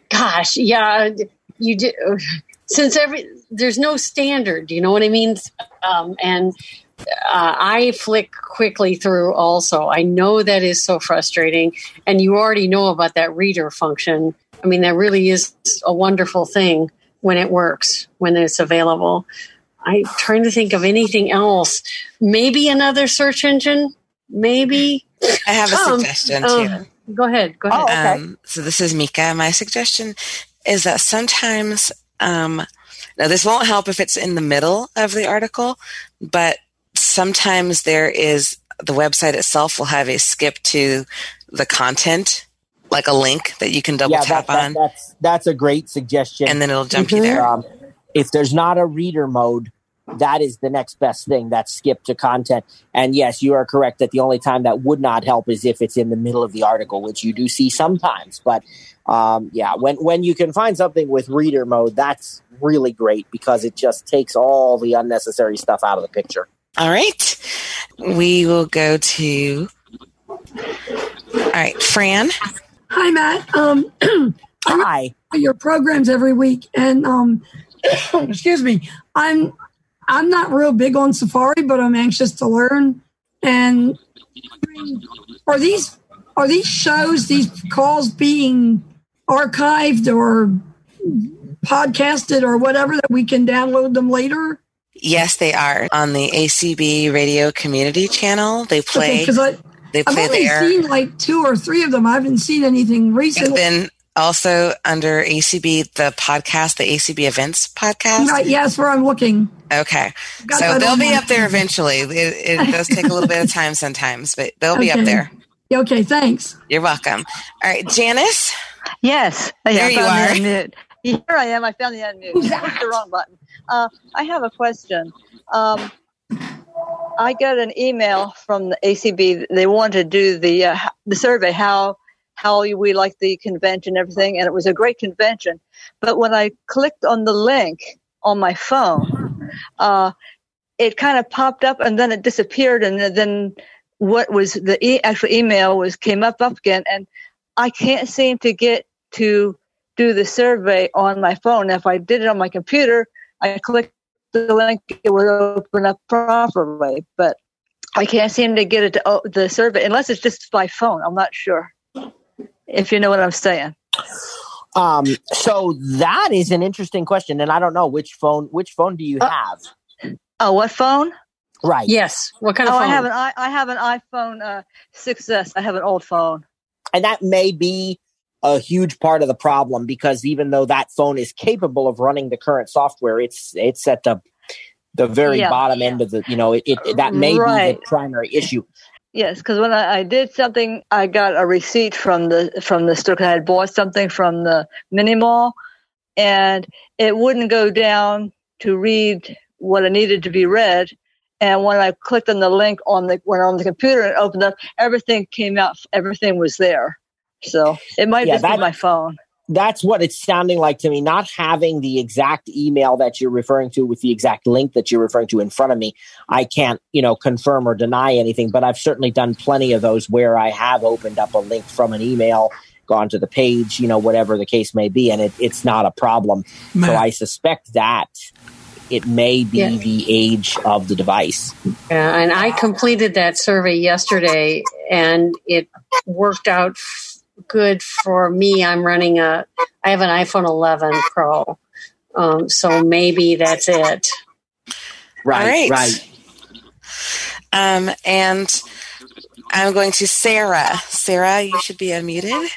Gosh, yeah, you do. Since every there's no standard, you know what I mean. Um, and uh, I flick quickly through. Also, I know that is so frustrating, and you already know about that reader function. I mean, that really is a wonderful thing when it works, when it's available. I'm trying to think of anything else. Maybe another search engine. Maybe. I have a Um, suggestion um, too. Go ahead. Go ahead. Um, so this is Mika. My suggestion is that sometimes, um, now this won't help if it's in the middle of the article, but sometimes there is the website itself will have a skip to the content, like a link that you can double yeah, tap that, that- on, that's that's a great suggestion. and then it'll jump you there. Um, if there's not a reader mode, that is the next best thing. That's skip to content. And yes, you are correct that the only time that would not help is if it's in the middle of the article, which you do see sometimes. But um, yeah, when when you can find something with reader mode, that's really great because it just takes all the unnecessary stuff out of the picture. All right, we will go to. All right, Fran. Hi, Matt. Um, <clears throat> Hi. your programs every week, and um, <coughs> excuse me, I'm I'm not real big on Safari, but I'm anxious to learn. And are these are these shows, these calls being archived or podcasted or whatever that we can download them later? Yes, they are on the ACB Radio Community Channel. They play. because I they I've only there. seen like two or three of them. I haven't seen anything And recently. then also under ACB, the podcast, the ACB Events podcast. Right, yeah, that's where I'm looking. Okay. So they'll be up there eventually. It, it <laughs> does take a little bit of time sometimes, but they'll be up there. Okay, thanks. You're welcome. All right, Janice. Yes. There I you are. the. <laughs> Here I am. I found the unmute. I hit the wrong button. Uh, I have a question. Um, I got an email from the ACB. They want to do the uh, the survey how how we like the convention everything, and it was a great convention. But when I clicked on the link on my phone, uh, it kind of popped up and then it disappeared, and then what was the e- actual email was came up up again, and I can't seem to get to do the survey on my phone. If I did it on my computer, I clicked the link, it would open up properly. But I can't seem to get it to o- the survey unless it's just by phone. I'm not sure if you know what I'm saying. Um, so that is an interesting question, and I don't know which phone. Which phone do you have? Oh, what phone? Right. Yes. What kind of oh, phone? I have an I, I have an iPhone uh, 6s. I have an old phone. and that may be a huge part of the problem because even though that phone is capable of running the current software, it's it's at the the very Yeah. bottom end of the you know it, it that may be the primary issue. Yes, because when I, I did something, I got a receipt from the from the store. 'cause I had bought something from the mini mall, and it wouldn't go down to read what it needed to be read. And when I clicked on the link on the when on the computer and opened up, everything came out. Everything was there. So it might Yeah, just be that- my phone. That's what it's sounding like to me. Not having the exact email that you're referring to with the exact link that you're referring to in front of me, I can't you know confirm or deny anything. But I've certainly done plenty of those where I have opened up a link from an email. Gone to the page, you know, whatever the case may be, and it, it's not a problem. So I suspect that it may be Yeah. the age of the device. Yeah, and I completed that survey yesterday, and it worked out f- good for me. I'm running a, I have an iPhone 11 Pro, um, so maybe that's it. Right, All right. right. Um, and I'm going to Sarah. Sarah, you should be unmuted.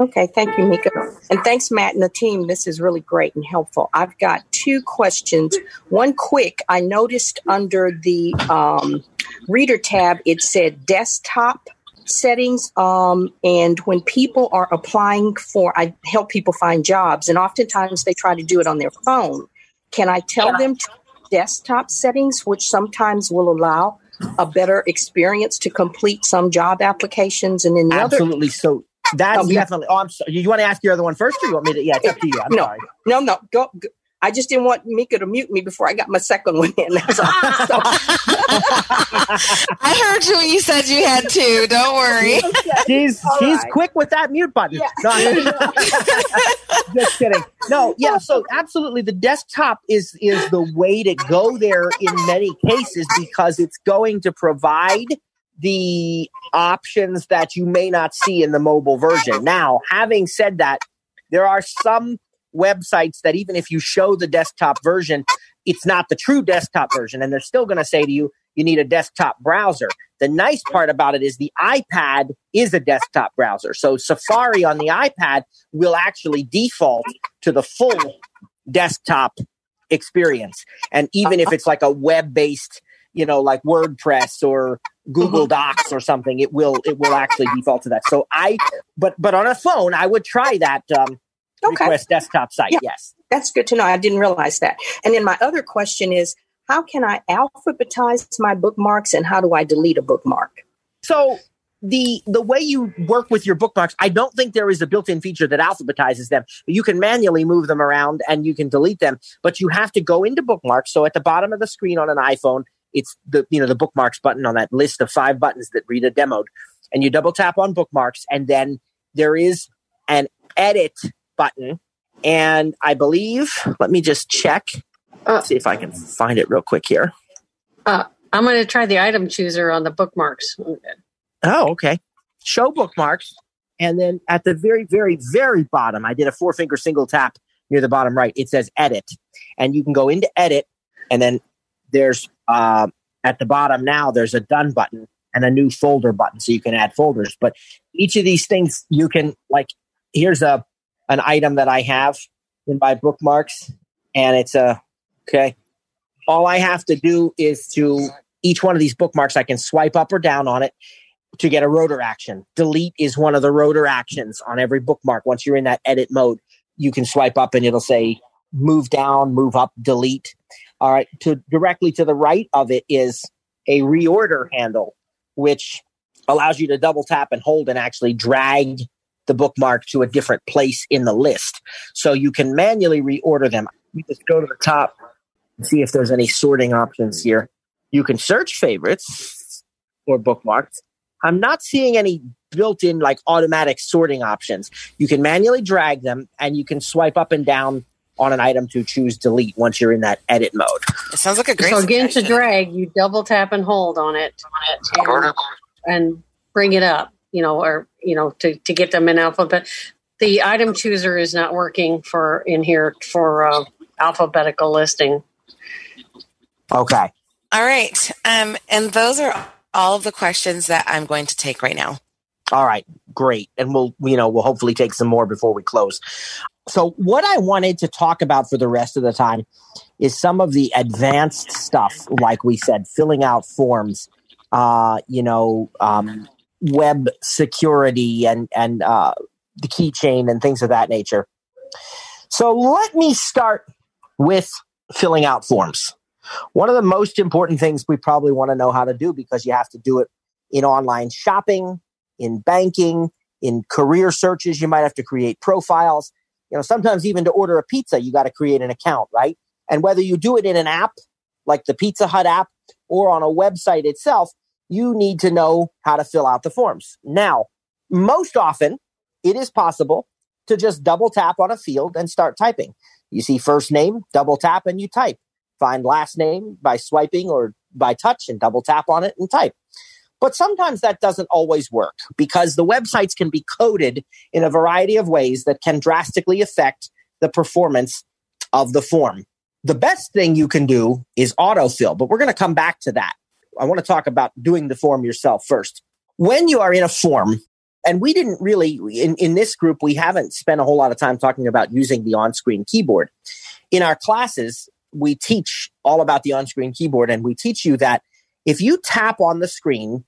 Okay, thank you, Mika. And thanks, Matt and the team. This is really great and helpful. I've got two questions. One quick, I noticed under the um, reader tab, it said desktop settings. Um, and when people are applying for, I help people find jobs, and oftentimes they try to do it on their phone. Can I tell them to desktop settings, which sometimes will allow a better experience to complete some job applications? And then the other Absolutely. So that's yeah. definitely. Oh, I'm sorry. You want to ask your other one first, or you want me to? Yeah, it's up to you. I'm no, sorry. no, no. Go, go. I just didn't want Mika to mute me before I got my second one in. That's all. <laughs> So- I heard you when you said you had two. Don't worry. She's All she's right. quick with that mute button. Yeah. No, <laughs> just kidding. No, yeah. So absolutely, the desktop is is the way to go there in many cases because it's going to provide the options that you may not see in the mobile version. Now, having said that, there are some websites that even if you show the desktop version, it's not the true desktop version. And they're still going to say to you, you need a desktop browser. The nice part about it is the iPad is a desktop browser. So Safari on the iPad will actually default to the full desktop experience. And even if it's like a web based, you know, like WordPress or Google Docs or something, it will it will actually default to that. So I but but on a phone, I would try that um, Okay. request desktop site. Yeah. Yes. That's good to know. I didn't realize that. And then my other question is how can I alphabetize my bookmarks and how do I delete a bookmark? So the the way you work with your bookmarks, I don't think there is a built-in feature that alphabetizes them. You can manually move them around and you can delete them, but you have to go into bookmarks. So at the bottom of the screen on an iPhone, it's the you know the bookmarks button on that list of five buttons that Rita demoed, and you double tap on bookmarks, and then there is an edit button, and I believe let me just check, see if I can find it real quick here. Uh, I'm going to try the item chooser on the bookmarks. Oh, okay. Show bookmarks. And then at the very, very, very bottom, I did a four finger single tap near the bottom right. It says edit. And you can go into edit. And then there's uh, at the bottom now, there's a done button and a new folder button. So you can add folders. But each of these things you can, like, here's a an item that I have in my bookmarks. And it's a, okay. All I have to do is to each one of these bookmarks, I can swipe up or down on it to get a rotor action. Delete is one of the rotor actions on every bookmark. Once you're in that edit mode, you can swipe up and it'll say move down, move up, delete. All right. To directly to the right of it is a reorder handle, which allows you to double tap and hold and actually drag the bookmark to a different place in the list. So you can manually reorder them. You just go to the top and see if there's any sorting options here. You can search favorites or bookmarks. I'm not seeing any built in like automatic sorting options. You can manually drag them and you can swipe up and down on an item to choose delete once you're in that edit mode. It sounds like a great So again, to drag, you double tap and hold on it, and, and bring it up. You know, or you know, to to get them in alphabet. The item chooser is not working for in here for uh, alphabetical listing. Okay. All right. Um, and those are all of the questions that I'm going to take right now. All right, great. And we'll, you know, we'll hopefully take some more before we close. So, what I wanted to talk about for the rest of the time is some of the advanced stuff, like we said, filling out forms, uh, you know, um, web security and and uh, the keychain and things of that nature. So, let me start with filling out forms. One of the most important things we probably want to know how to do because you have to do it in online shopping, in banking, in career searches, you might have to create profiles. You know, sometimes even to order a pizza, you got to create an account, right? And whether you do it in an app like the Pizza Hut app or on a website itself, you need to know how to fill out the forms. Now, most often it is possible to just double tap on a field and start typing. You see first name, double tap and you type. Find last name by swiping or by touch and double tap on it and type. But sometimes that doesn't always work because the websites can be coded in a variety of ways that can drastically affect the performance of the form. The best thing you can do is autofill, but we're going to come back to that. I want to talk about doing the form yourself first. When you are in a form, and we didn't really, in, in this group, we haven't spent a whole lot of time talking about using the on screen keyboard. In our classes, we teach all about the on screen keyboard, and we teach you that if you tap on the screen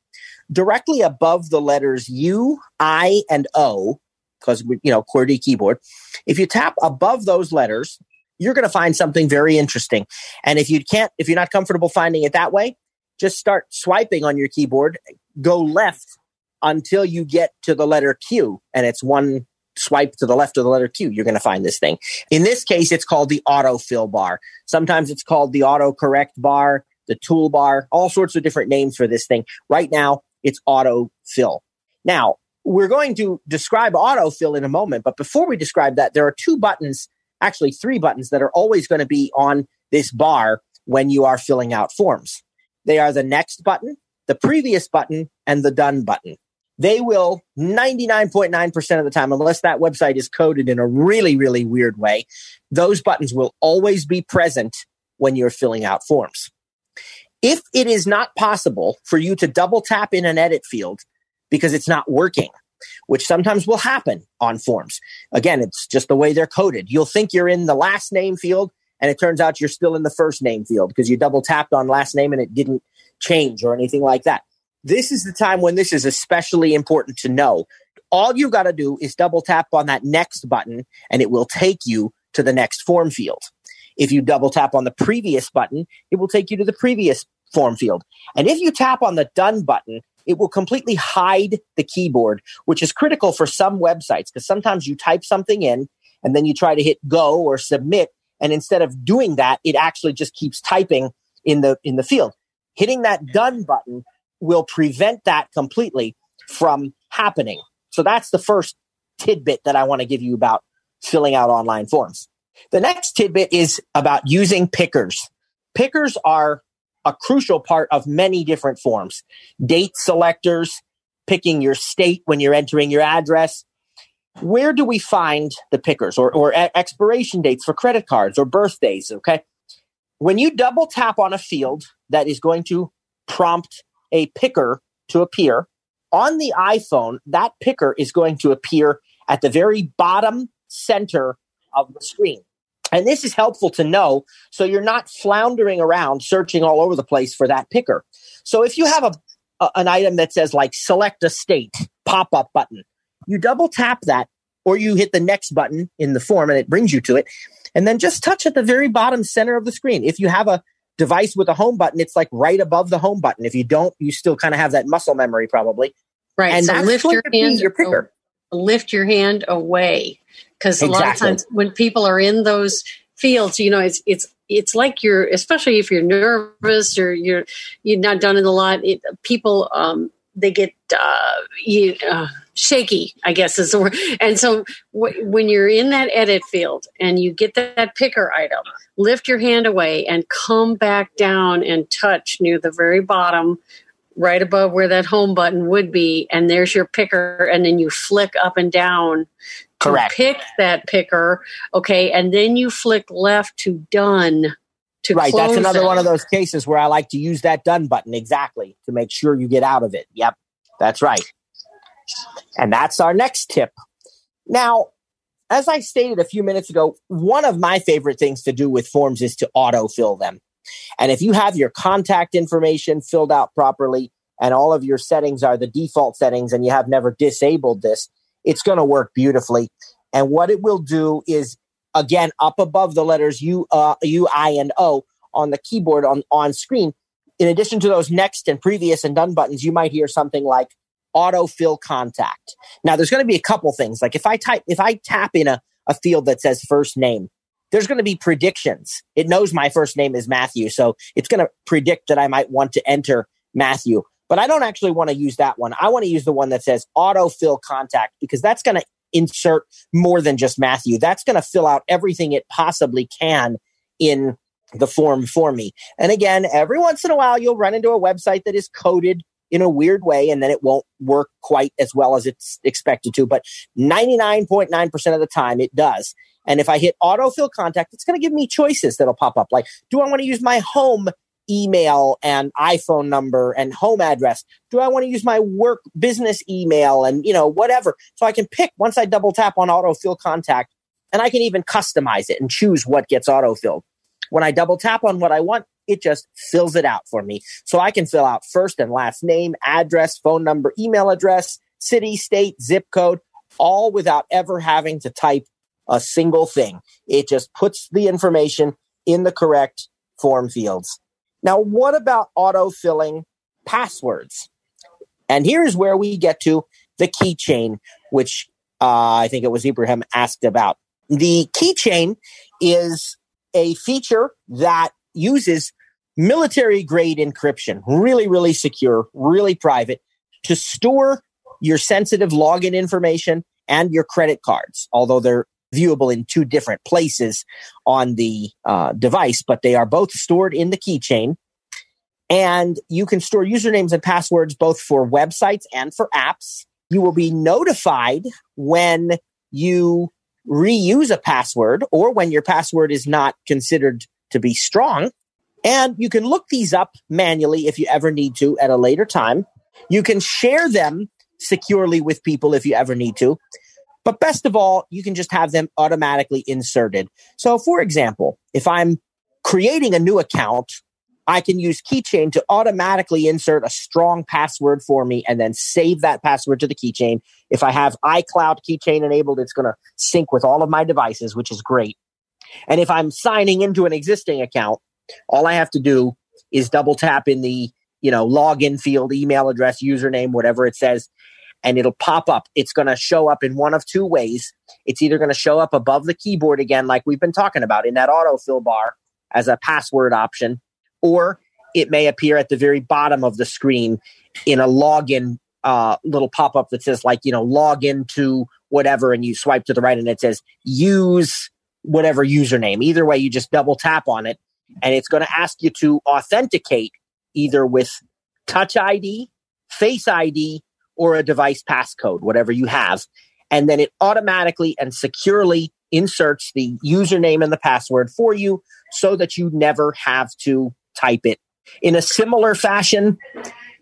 directly above the letters U, I, and O, because you know QWERTY keyboard, if you tap above those letters, you're going to find something very interesting. And if you can't, if you're not comfortable finding it that way, just start swiping on your keyboard. Go left until you get to the letter Q, and it's one swipe to the left of the letter Q. You're going to find this thing. In this case, it's called the autofill bar. Sometimes it's called the autocorrect bar, the toolbar, all sorts of different names for this thing. Right now, it's autofill. Now, we're going to describe autofill in a moment, but before we describe that, there are two buttons, actually three buttons that are always going to be on this bar when you are filling out forms. They are the next button, the previous button, and the done button. they will 99.9% of the time, unless that website is coded in a really, really weird way, those buttons will always be present when you're filling out forms. If it is not possible for you to double tap in an edit field because it's not working, which sometimes will happen on forms. Again, it's just the way they're coded. You'll think you're in the last name field and it turns out you're still in the first name field because you double tapped on last name and it didn't change or anything like that. This is the time when this is especially important to know. All you got to do is double tap on that next button and it will take you to the next form field. If you double tap on the previous button, it will take you to the previous form field. And if you tap on the done button, it will completely hide the keyboard, which is critical for some websites because sometimes you type something in and then you try to hit go or submit. And instead of doing that, it actually just keeps typing in the, in the field. Hitting that done button will prevent that completely from happening. So that's the first tidbit that I want to give you about filling out online forms. The next tidbit is about using pickers. Pickers are a crucial part of many different forms. Date selectors, picking your state when you're entering your address. Where do we find the pickers or, or expiration dates for credit cards or birthdays? Okay. When you double tap on a field that is going to prompt a picker to appear on the iPhone, that picker is going to appear at the very bottom center of the screen. And this is helpful to know so you're not floundering around searching all over the place for that picker. So if you have a, a an item that says like select a state pop up button, you double tap that or you hit the next button in the form and it brings you to it. And then just touch at the very bottom center of the screen. If you have a device with a home button, it's like right above the home button. If you don't, you still kind of have that muscle memory probably. Right. And so lift your hand your picker. lift your hand away because a lot of times when people are in those fields you know it's it's it's like you're especially if you're nervous or you're you're not done it a lot it, people um they get uh, you, uh shaky i guess is the word and so w- when you're in that edit field and you get that, that picker item lift your hand away and come back down and touch near the very bottom right above where that home button would be and there's your picker and then you flick up and down to Correct. pick that picker okay and then you flick left to done to right. That's another it. one of those cases where I like to use that done button exactly to make sure you get out of it. Yep. That's right. And that's our next tip. Now, as I stated a few minutes ago, one of my favorite things to do with forms is to autofill them. And if you have your contact information filled out properly and all of your settings are the default settings and you have never disabled this, it's going to work beautifully. And what it will do is, again, up above the letters U, uh, U, I, and O on the keyboard on, on screen, in addition to those next and previous and done buttons, you might hear something like autofill contact. Now, there's going to be a couple things. Like if I type, if I tap in a, a field that says first name, there's going to be predictions. It knows my first name is Matthew, so it's going to predict that I might want to enter Matthew. But I don't actually want to use that one. I want to use the one that says autofill contact because that's going to insert more than just Matthew. That's going to fill out everything it possibly can in the form for me. And again, every once in a while, you'll run into a website that is coded in a weird way and then it won't work quite as well as it's expected to. But 99.9% of the time, it does. And if I hit autofill contact, it's going to give me choices that'll pop up. Like, do I want to use my home email and iPhone number and home address? Do I want to use my work business email and, you know, whatever? So I can pick once I double tap on autofill contact and I can even customize it and choose what gets autofilled. When I double tap on what I want, it just fills it out for me. So I can fill out first and last name, address, phone number, email address, city, state, zip code, all without ever having to type a single thing. It just puts the information in the correct form fields. Now, what about auto-filling passwords? And here's where we get to the keychain, which uh, I think it was Ibrahim asked about. The keychain is a feature that uses military grade encryption, really, really secure, really private, to store your sensitive login information and your credit cards, although they're viewable in two different places on the uh, device, but they are both stored in the keychain. And you can store usernames and passwords both for websites and for apps. You will be notified when you reuse a password or when your password is not considered to be strong. And you can look these up manually if you ever need to at a later time. You can share them securely with people if you ever need to. But best of all, you can just have them automatically inserted. So, for example, if I'm creating a new account, I can use Keychain to automatically insert a strong password for me and then save that password to the keychain. If I have iCloud Keychain enabled, it's going to sync with all of my devices, which is great. And if I'm signing into an existing account, all I have to do is double tap in the, you know, login field, email address, username, whatever it says, and it'll pop up. It's going to show up in one of two ways. It's either going to show up above the keyboard again, like we've been talking about in that autofill bar as a password option, or it may appear at the very bottom of the screen in a login uh, little pop up that says, like, you know, log into whatever, and you swipe to the right and it says use whatever username. Either way, you just double tap on it and it's going to ask you to authenticate either with Touch ID, Face ID, or a device passcode, whatever you have. And then it automatically and securely inserts the username and the password for you so that you never have to type it. In a similar fashion,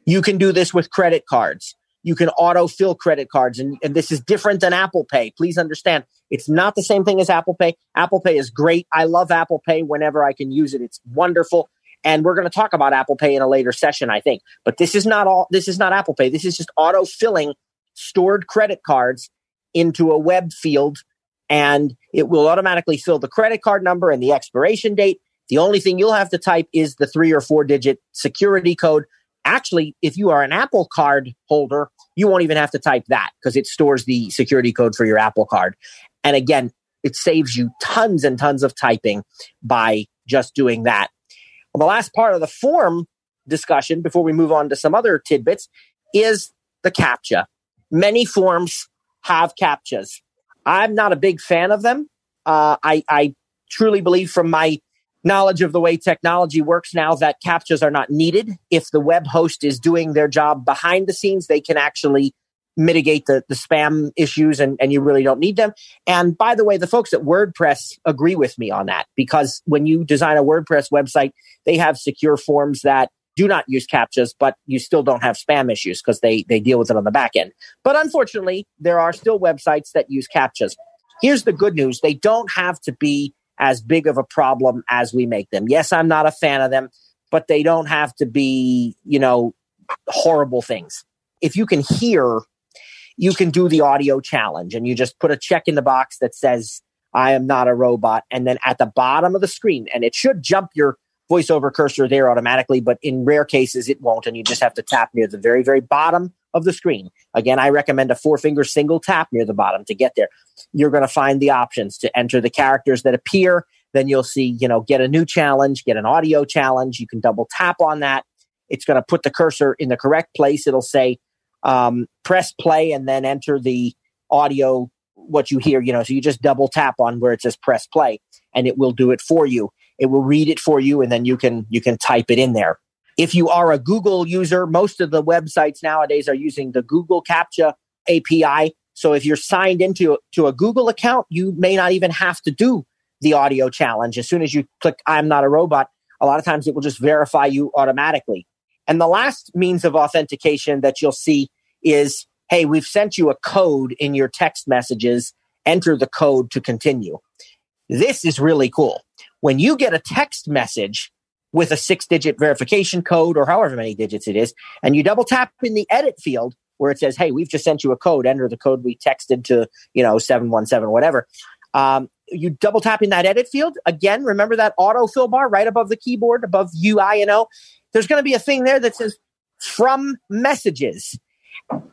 you can do this with credit cards. You can auto fill credit cards, and, and this is different than Apple Pay. Please understand, it's not the same thing as Apple Pay. Apple Pay is great. I love Apple Pay whenever I can use it. It's wonderful. And we're going to talk about Apple Pay in a later session, I think. But this is not all, this is not Apple Pay. This is just auto filling stored credit cards into a web field and it will automatically fill the credit card number and the expiration date. The only thing you'll have to type is the three or four digit security code. Actually, if you are an Apple card holder, you won't even have to type that because it stores the security code for your Apple card. And again, it saves you tons and tons of typing by just doing that. Well, the last part of the form discussion before we move on to some other tidbits is the CAPTCHA. Many forms have CAPTCHAs. I'm not a big fan of them. Uh, I, I truly believe from my knowledge of the way technology works now that CAPTCHAs are not needed. If the web host is doing their job behind the scenes, they can actually mitigate the, the spam issues and, and you really don't need them. And by the way, the folks at WordPress agree with me on that because when you design a WordPress website, they have secure forms that do not use captchas, but you still don't have spam issues because they, they deal with it on the back end. But unfortunately, there are still websites that use captchas. Here's the good news. They don't have to be as big of a problem as we make them. Yes, I'm not a fan of them, but they don't have to be, you know, horrible things. If you can hear you can do the audio challenge and you just put a check in the box that says, I am not a robot. And then at the bottom of the screen, and it should jump your voiceover cursor there automatically, but in rare cases it won't. And you just have to tap near the very, very bottom of the screen. Again, I recommend a four finger single tap near the bottom to get there. You're going to find the options to enter the characters that appear. Then you'll see, you know, get a new challenge, get an audio challenge. You can double tap on that. It's going to put the cursor in the correct place. It'll say um, press play and then enter the audio what you hear you know so you just double tap on where it says press play and it will do it for you it will read it for you and then you can you can type it in there if you are a google user most of the websites nowadays are using the google captcha api so if you're signed into to a google account you may not even have to do the audio challenge as soon as you click i'm not a robot a lot of times it will just verify you automatically and the last means of authentication that you'll see is hey, we've sent you a code in your text messages. Enter the code to continue. This is really cool. When you get a text message with a six digit verification code or however many digits it is, and you double tap in the edit field where it says, hey, we've just sent you a code, enter the code we texted to, you know, 717, whatever. Um, you double tap in that edit field. Again, remember that auto fill bar right above the keyboard, above UI and O there's going to be a thing there that says from messages.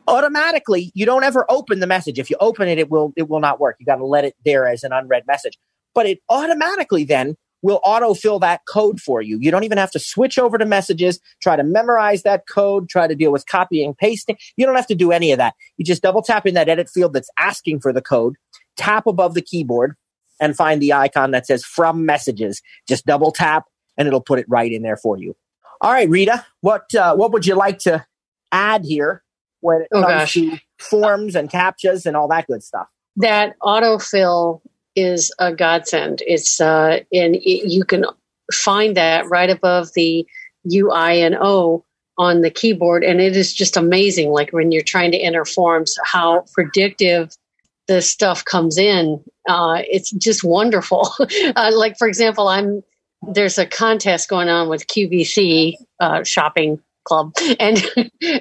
Automatically, you don't ever open the message. If you open it, it will it will not work. You got to let it there as an unread message. But it automatically then will autofill that code for you. You don't even have to switch over to messages, try to memorize that code, try to deal with copying, pasting. You don't have to do any of that. You just double tap in that edit field that's asking for the code, tap above the keyboard, and find the icon that says from messages. Just double tap and it'll put it right in there for you. All right, Rita, what uh, what would you like to add here when it Oh, comes gosh. to forms and captchas and all that good stuff? that autofill is a godsend. It's uh, and it, you can find that right above the U, I, and O on the keyboard, and it is just amazing. Like when you're trying to enter forms, how predictive the stuff comes in. Uh, it's just wonderful. <laughs> uh, like for example, I'm there's a contest going on with QVC uh, shopping club, <laughs> and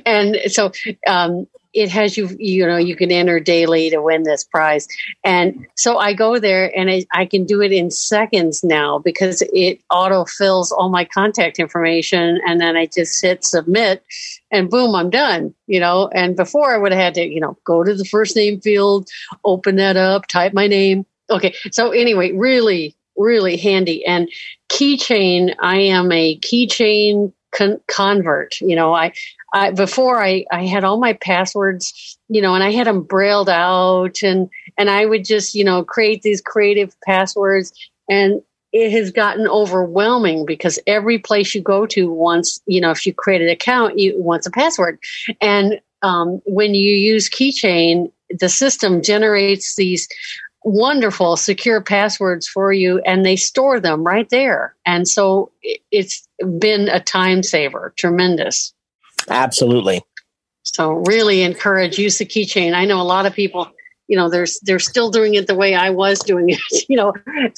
and so um, it has you you know you can enter daily to win this prize. And so i go there and I, I can do it in seconds now because it auto fills all my contact information and then i just hit submit and boom i'm done you know? And before i would have had to you know go to the first name field open that up type my name. Okay so anyway really really handy. And keychain i am a keychain con- convert you know i I, before I, I had all my passwords, you know, and I had them brailled out and, and I would just, you know, create these creative passwords and it has gotten overwhelming because every place you go to wants, you know, if you create an account, you wants a password. And um, when you use Keychain, the system generates these wonderful secure passwords for you and they store them right there. And so it, it's been a time saver, tremendous. Absolutely. So really encourage use of keychain. I know a lot of people, you know, there's they're still doing it the way I was doing it, <laughs> you know,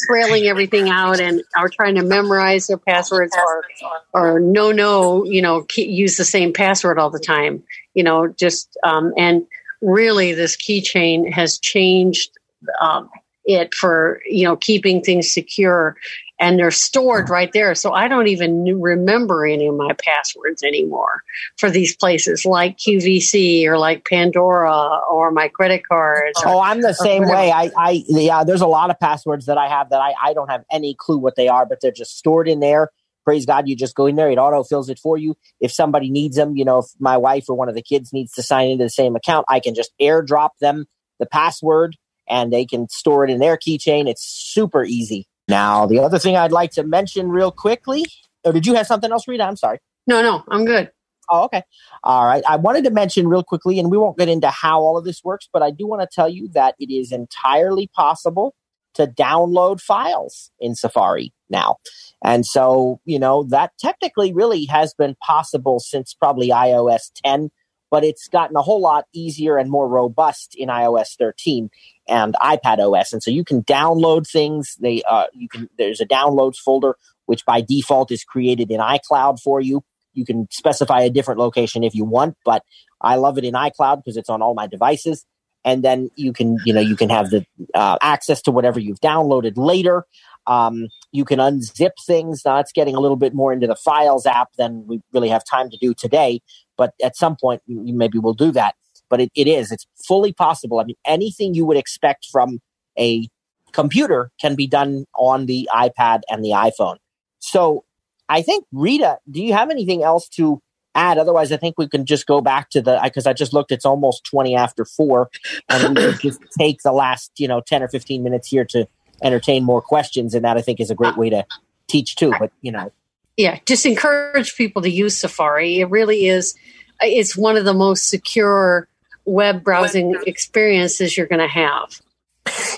trailing everything out and are trying to memorize their passwords or or no no, you know, use the same password all the time, you know, just um, and really this keychain has changed um, it for you know keeping things secure and they're stored right there. So I don't even remember any of my passwords anymore for these places like QVC or like Pandora or my credit cards. Oh, or- I'm the same whatever. way. I, I, yeah, there's a lot of passwords that I have that I, I don't have any clue what they are, but they're just stored in there. Praise God, you just go in there, it auto fills it for you. If somebody needs them, you know, if my wife or one of the kids needs to sign into the same account, I can just airdrop them the password and they can store it in their keychain. It's super easy. Now, the other thing I'd like to mention real quickly, or did you have something else, Rita? I'm sorry. No, no, I'm good. Oh, okay. All right. I wanted to mention real quickly, and we won't get into how all of this works, but I do want to tell you that it is entirely possible to download files in Safari now. And so, you know, that technically really has been possible since probably iOS 10, but it's gotten a whole lot easier and more robust in iOS 13 and iPad OS. And so you can download things. They uh, you can there's a downloads folder which by default is created in iCloud for you. You can specify a different location if you want, but I love it in iCloud because it's on all my devices. And then you can, you know, you can have the uh, access to whatever you've downloaded later. Um, you can unzip things. Now it's getting a little bit more into the Files app than we really have time to do today, but at some point maybe we'll do that. But it, it is, it's fully possible. I mean, anything you would expect from a computer can be done on the iPad and the iPhone. So I think Rita, do you have anything else to add? Otherwise, I think we can just go back to the because I just looked. It's almost twenty after four, and we could just <coughs> take the last you know ten or fifteen minutes here to entertain more questions, and that I think is a great way to teach too. But you know, yeah just encourage people to use safari it really is it's one of the most secure web browsing experiences you're going to have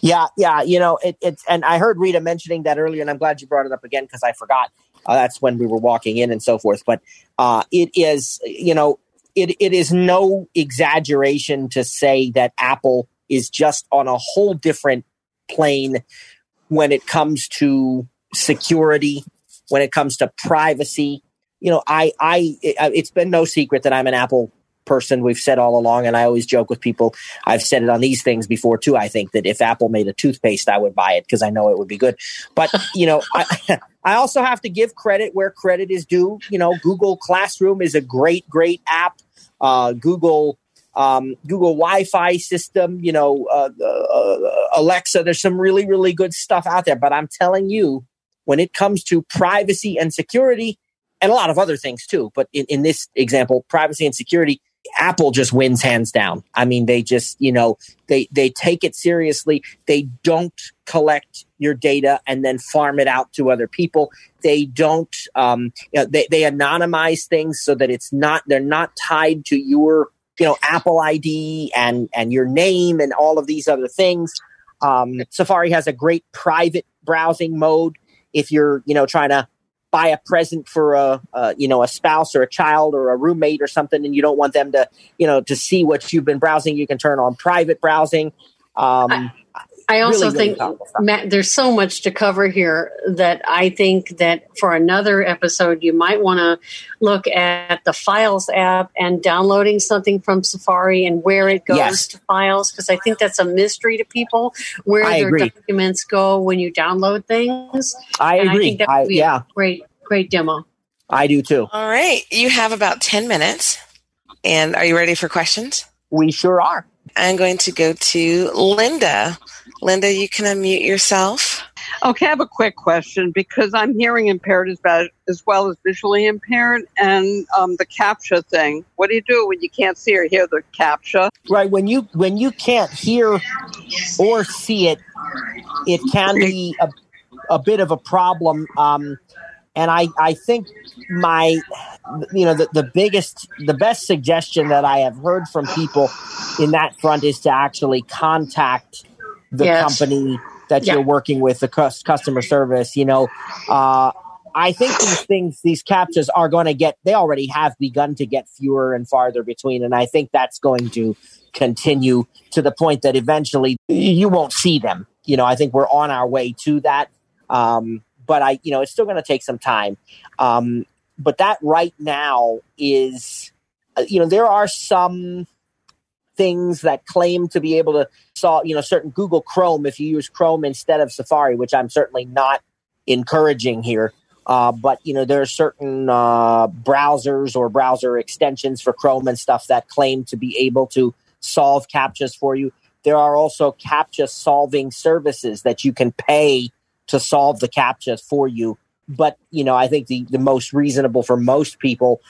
yeah, yeah, you know, it, it's and I heard Rita mentioning that earlier, and I'm glad you brought it up again because I forgot. Uh, that's when we were walking in and so forth. But uh, it is, you know, it it is no exaggeration to say that Apple is just on a whole different plane when it comes to security, when it comes to privacy. You know, I I it, it's been no secret that I'm an Apple person we've said all along and i always joke with people i've said it on these things before too i think that if apple made a toothpaste i would buy it because i know it would be good. But <laughs> you know I, <laughs> I also have to give credit where credit is due. You know google classroom is a great great app. Uh, google um, google wi-fi system you know uh, uh, alexa there's some really really good stuff out there. But i'm telling you when it comes to privacy and security and a lot of other things too but in, in this example privacy and security Apple just wins hands down. I mean, they just, you know, they they take it seriously. They don't collect your data and then farm it out to other people. They don't. Um, you know, they they anonymize things so that it's not. They're not tied to your, you know, Apple ID and and your name and all of these other things. Um, Safari has a great private browsing mode. If you're, you know, trying to buy a present for a, a, you know a spouse or a child or a roommate or something and you don't want them to you know to see what you've been browsing you can turn on private browsing. Um, I also really, really think, powerful. Matt, there's so much to cover here that I think that for another episode, you might want to look at the Files app and downloading something from Safari and where it goes Yes. to Files, because I think that's a mystery to people where I their agree. documents go when you download things. I And agree. I think that would be yeah. a great, great demo. i do too All right. You have about 10 minutes. And are you ready for questions? we sure are I'm going to go to Linda. Linda, you can unmute yourself. Okay, I have a quick question because I'm hearing impaired as, bad, as well as visually impaired, and um, the captcha thing. What do you do when you can't see or hear the captcha? right when you when you can't hear or see it it can be a, a bit of a problem um, and I, I think my you know the, the biggest the best suggestion that i have heard from people in that front is to actually contact the Yes. company that Yeah. you're working with the cus- customer service you know uh, i think these things these captchas are going to get they already have begun to get fewer and farther between and i think that's going to continue to the point that eventually you won't see them you know i think we're on our way to that um, but i you know it's still going to take some time um, but that right now is uh, you know there are some things that claim to be able to solve you know certain google chrome if you use chrome instead of safari which i'm certainly not encouraging here. Uh, but you know there are certain uh, browsers or browser extensions for chrome and stuff that claim to be able to solve captchas for you. There are also captcha solving services that you can pay to solve the captchas for you. But you know i think the, the most reasonable for most people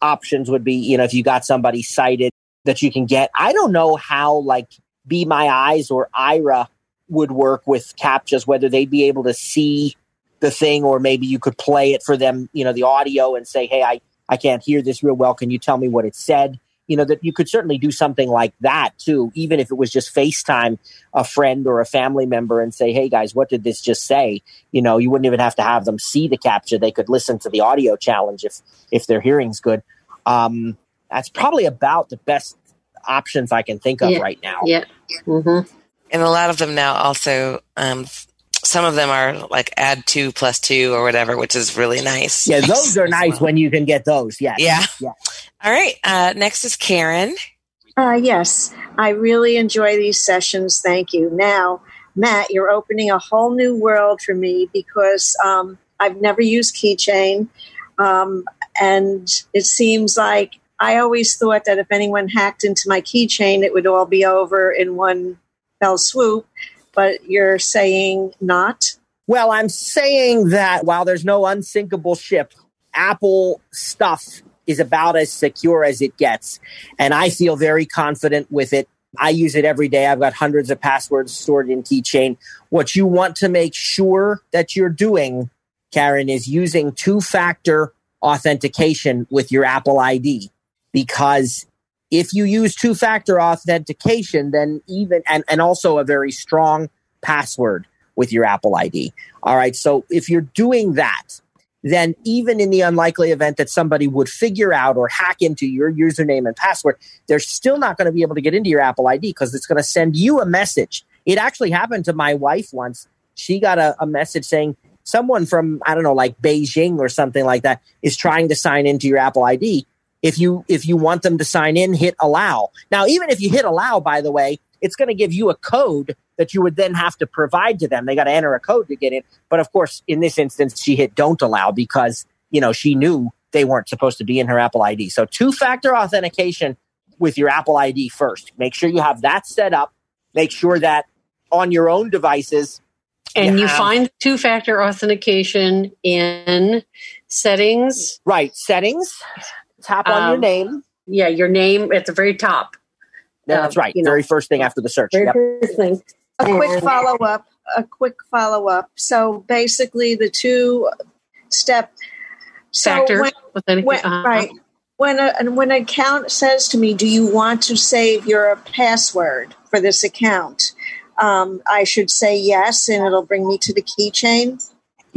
options would be you know if you got somebody sighted that you can get. I don't know how like be my eyes or Aira would work with captchas whether they'd be able to see the thing or maybe you could play it for them you know the audio and say hey i i can't hear this real well. Can you tell me what it said? You know that you could certainly do something like that too even if it was just facetime a friend or a family member and say hey guys what did this just say? You know you wouldn't even have to have them see the captcha. They could listen to the audio challenge if if their hearing's good. Um that's probably about the best options i can think of Yeah. right now Yeah. Mm-hmm. And a lot of them now also, um, some of them are like add two plus two or whatever, which is really nice. yeah those are nice when you can get those yes Yeah. yeah All right. Uh, next is Karen. Uh, yes, I really enjoy these sessions. Thank you. Now, Matt, you're opening a whole new world for me because um, I've never used Keychain. Um, and it seems like I always thought that if anyone hacked into my keychain, it would all be over in one fell swoop. But you're saying not? Well, I'm saying that while there's no unsinkable ship, Apple stuff is about as secure as it gets. And I feel very confident with it. I use it every day. I've got hundreds of passwords stored in Keychain. What you want to make sure that you're doing, Karen, is using two factor authentication with your Apple ID. Because if you use two factor authentication, then even, and, and also a very strong password with your Apple ID. All right. So if you're doing that, then even in the unlikely event that somebody would figure out or hack into your username and password, they're still not going to be able to get into your Apple ID because it's going to send you a message. It actually happened to my wife once. She got a, a message saying someone from, I don't know, like Beijing or something like that is trying to sign into your Apple ID. If you if you want them to sign in, hit allow. Now, even if you hit allow, by the way, it's going to give you a code that you would then have to provide to them. They got to enter a code to get in. But of course, in this instance, she hit don't allow because, you know, she knew they weren't supposed to be in her Apple ID. So two factor authentication with your Apple ID first. Make sure you have that set up. Make sure that on your own devices. And you have- find two factor authentication in settings. Right. Settings. Tap on your Um, name. yeah, your name at the very top. Yeah, that's Uh, right. you know, Very first thing after the search. very Yep. first thing. a quick follow up a quick follow up so basically the two step so Factor when, within- when- uh-huh. right when a and when an account says to me do you want to save your password for this account um, i should say yes and it'll bring me to the keychain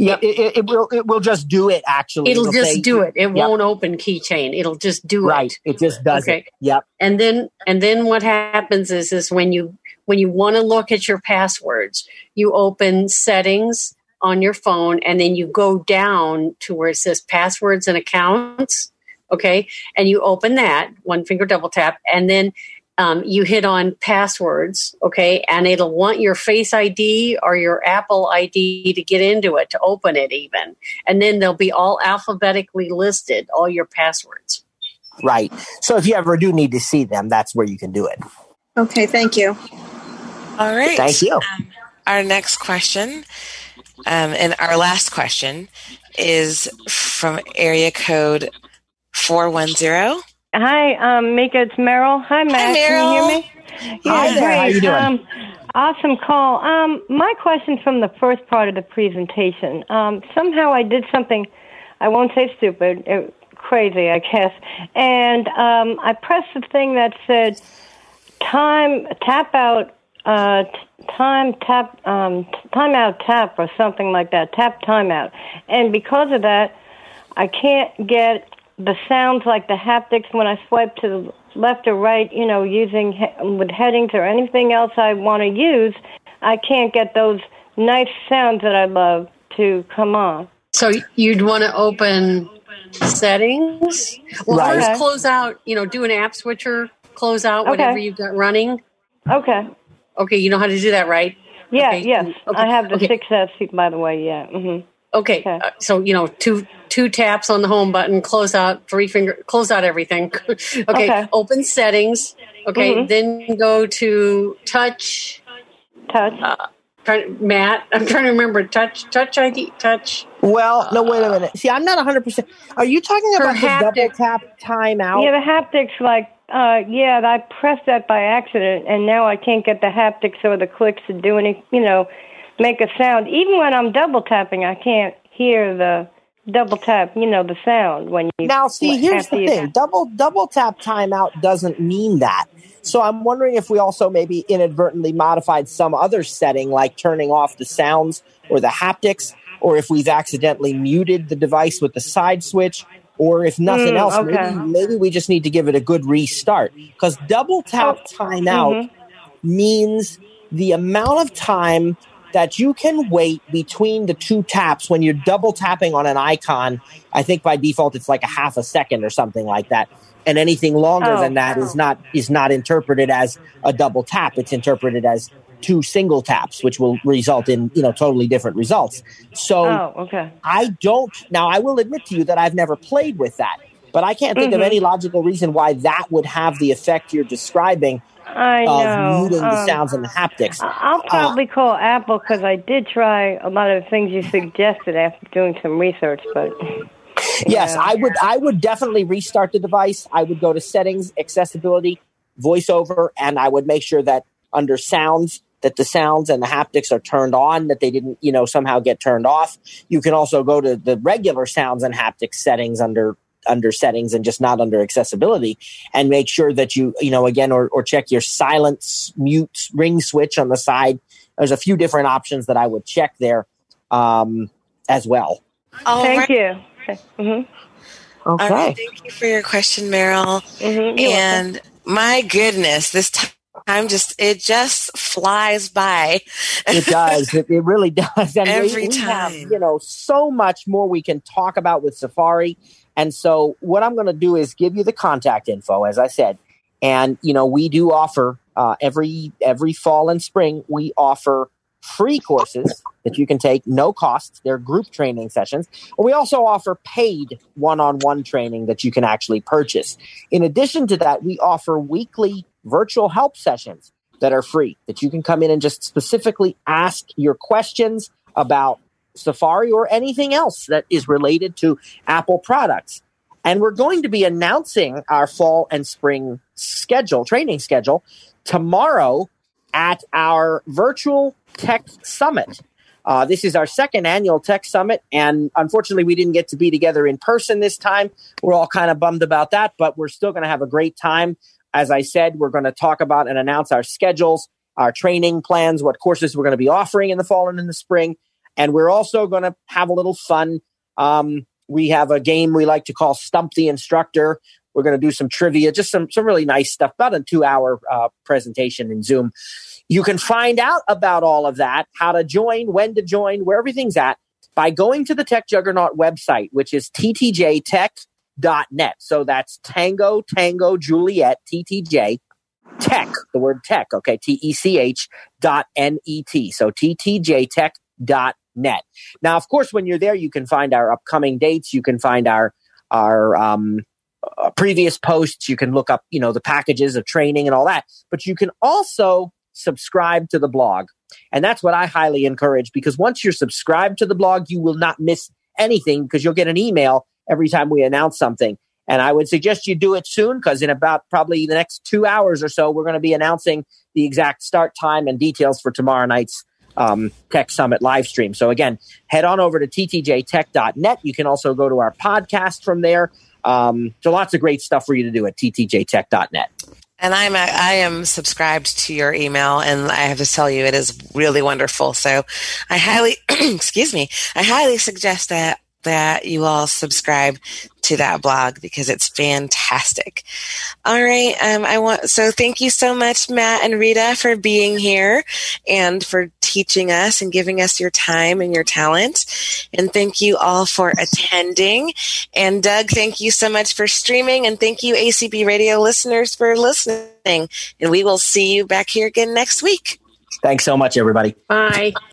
Yeah, it, it, it will. It will just do it. Actually, It'll just say- do it. It Yep. won't open keychain. It'll just do Right. it. Right. It just does Okay. it. Yep. And then and then what happens is is when you when you want to look at your passwords, you open settings on your phone and then you go down to where it says passwords and accounts. Okay. And you open that one finger double tap and then um, you hit on passwords, okay, and it'll want your Face ID or your Apple ID to get into it to open it, even, and then they'll be all alphabetically listed, all your passwords. Right. So if you ever do need to see them, that's where you can do it. okay thank you All right. Thank you. Um, our next question, um, and our last question, is from area code 410. Hi, um, Mika, it's Meryl. Hi, Matt. Can Meryl. you hear me? Hi there. How you doing? Um, awesome call. Um, my question from the first part of the presentation. Um, somehow I did something, I won't say stupid, it, crazy, I guess, and um, I pressed the thing that said time tap out. Uh, t- time tap um, time out tap or something like that tap timeout and because of that I can't get the sounds like the haptics when I swipe to the left or right, you know, using he- with headings or anything else I want to use. I can't get those nice sounds that I love to come on. So you'd want to open settings. Well, Right. first close out. You know, do an app switcher. Close out whatever you've got running. Okay. Okay, you know how to do that, right? Yeah, Okay, yes. okay, I have the okay. 6S, by the way, yeah. hmm Okay, uh, so you know, two two taps on the home button, close out, three finger, close out everything. <laughs> okay, Okay. open settings. Okay, Mhm. then go to touch. Touch. Uh, Matt, <laughs> I'm trying to remember touch touch ID touch. Well, no, wait a minute. See, I'm not 100%. Are you talking about the double tap timeout? Yeah, the haptics, like, uh, yeah, I pressed that by accident, and now I can't get the haptics or the clicks to do any, you know, make a sound. Even when I'm double tapping, I can't hear the double tap, you know, the sound when you. Now, see, here's the thing: double double tap timeout doesn't mean that. So I'm wondering if we also maybe inadvertently modified some other setting, like turning off the sounds or the haptics, or if we've accidentally muted the device with the side switch, or if nothing Mm, else, okay. maybe maybe we just need to give it a good restart because double tap Oh, timeout means the amount of time that you can wait between the two taps when you're double tapping on an icon. I think by default it's like a half a second or something like that. And anything longer Oh. than that is not is not interpreted as a double tap. It's interpreted as two single taps, which will result in you know totally different results. So Oh, okay. I don't now. I will admit to you that I've never played with that, but I can't think of Mhm. any logical reason why that would have the effect you're describing I of know. muting the um, sounds and the haptics. I'll Uh, probably call Apple because I did try a lot of the things you suggested after doing some research, but. Yes, I would. I would definitely restart the device. I would go to settings, accessibility, voiceover, and I would make sure that under sounds that the sounds and the haptics are turned on. That they didn't, you know, somehow get turned off. You can also go to the regular sounds and haptics settings under under settings and just not under accessibility and make sure that you you know again or, or check your silence mute ring switch on the side there's a few different options that i would check there um, as well All Thank right. you. hmm All right, thank you for your question, Meryl. Mm-hmm. and my goodness, this ti- time just it just flies by. it does. It, it really <laughs> does. And Every we, have, time. you know, so much more we can talk about with Safari. And so, what I'm going to do is give you the contact info, as I said. And you know, we do offer uh, every every fall and spring. We offer free courses that you can take, no cost. They're group training sessions. And we also offer paid one-on-one training that you can actually purchase. In addition to that, we offer weekly virtual help sessions that are free that you can come in and just specifically ask your questions about Safari or anything else that is related to Apple products. And we're going to be announcing our fall and spring schedule, training schedule, tomorrow at our virtual tech summit. Uh, this is our second annual tech summit, and unfortunately, we didn't get to be together in person this time. We're all kind of bummed about that, but we're still going to have a great time. As I said, we're going to talk about and announce our schedules, our training plans, what courses we're going to be offering in the fall and in the spring. And we're also going to have a little fun. Um, we have a game we like to call Stump the Instructor. We're going to do some trivia, just some, some really nice stuff, about a two hour uh, presentation in Zoom. You can find out about all of that, how to join, when to join, where everything's at by going to the Tech Juggernaut website, which is ttjtech.net. So that's Tango, Tango, Juliet, TTJ, tech, the word tech, okay, T E C H dot N E T. So ttjtech.net. Now, of course, when you're there, you can find our upcoming dates. You can find our, our, um, uh, previous posts. You can look up, you know, the packages of training and all that. But you can also subscribe to the blog. And that's what I highly encourage because once you're subscribed to the blog, you will not miss anything because you'll get an email every time we announce something. And I would suggest you do it soon because in about probably the next two hours or so, we're going to be announcing the exact start time and details for tomorrow night's um, Tech Summit live stream. So again, head on over to ttjtech.net. You can also go to our podcast from there. Um, so lots of great stuff for you to do at ttjtech.net. And I'm a, I am subscribed to your email, and I have to tell you, it is really wonderful. So, I highly, <clears throat> excuse me, I highly suggest that that you all subscribe to that blog because it's fantastic. All right. Um, I want, so thank you so much, Matt and Rita, for being here and for teaching us and giving us your time and your talent. And thank you all for attending. And Doug, thank you so much for streaming. And thank you, ACB radio listeners, for listening. And we will see you back here again next week. Thanks so much, everybody. Bye.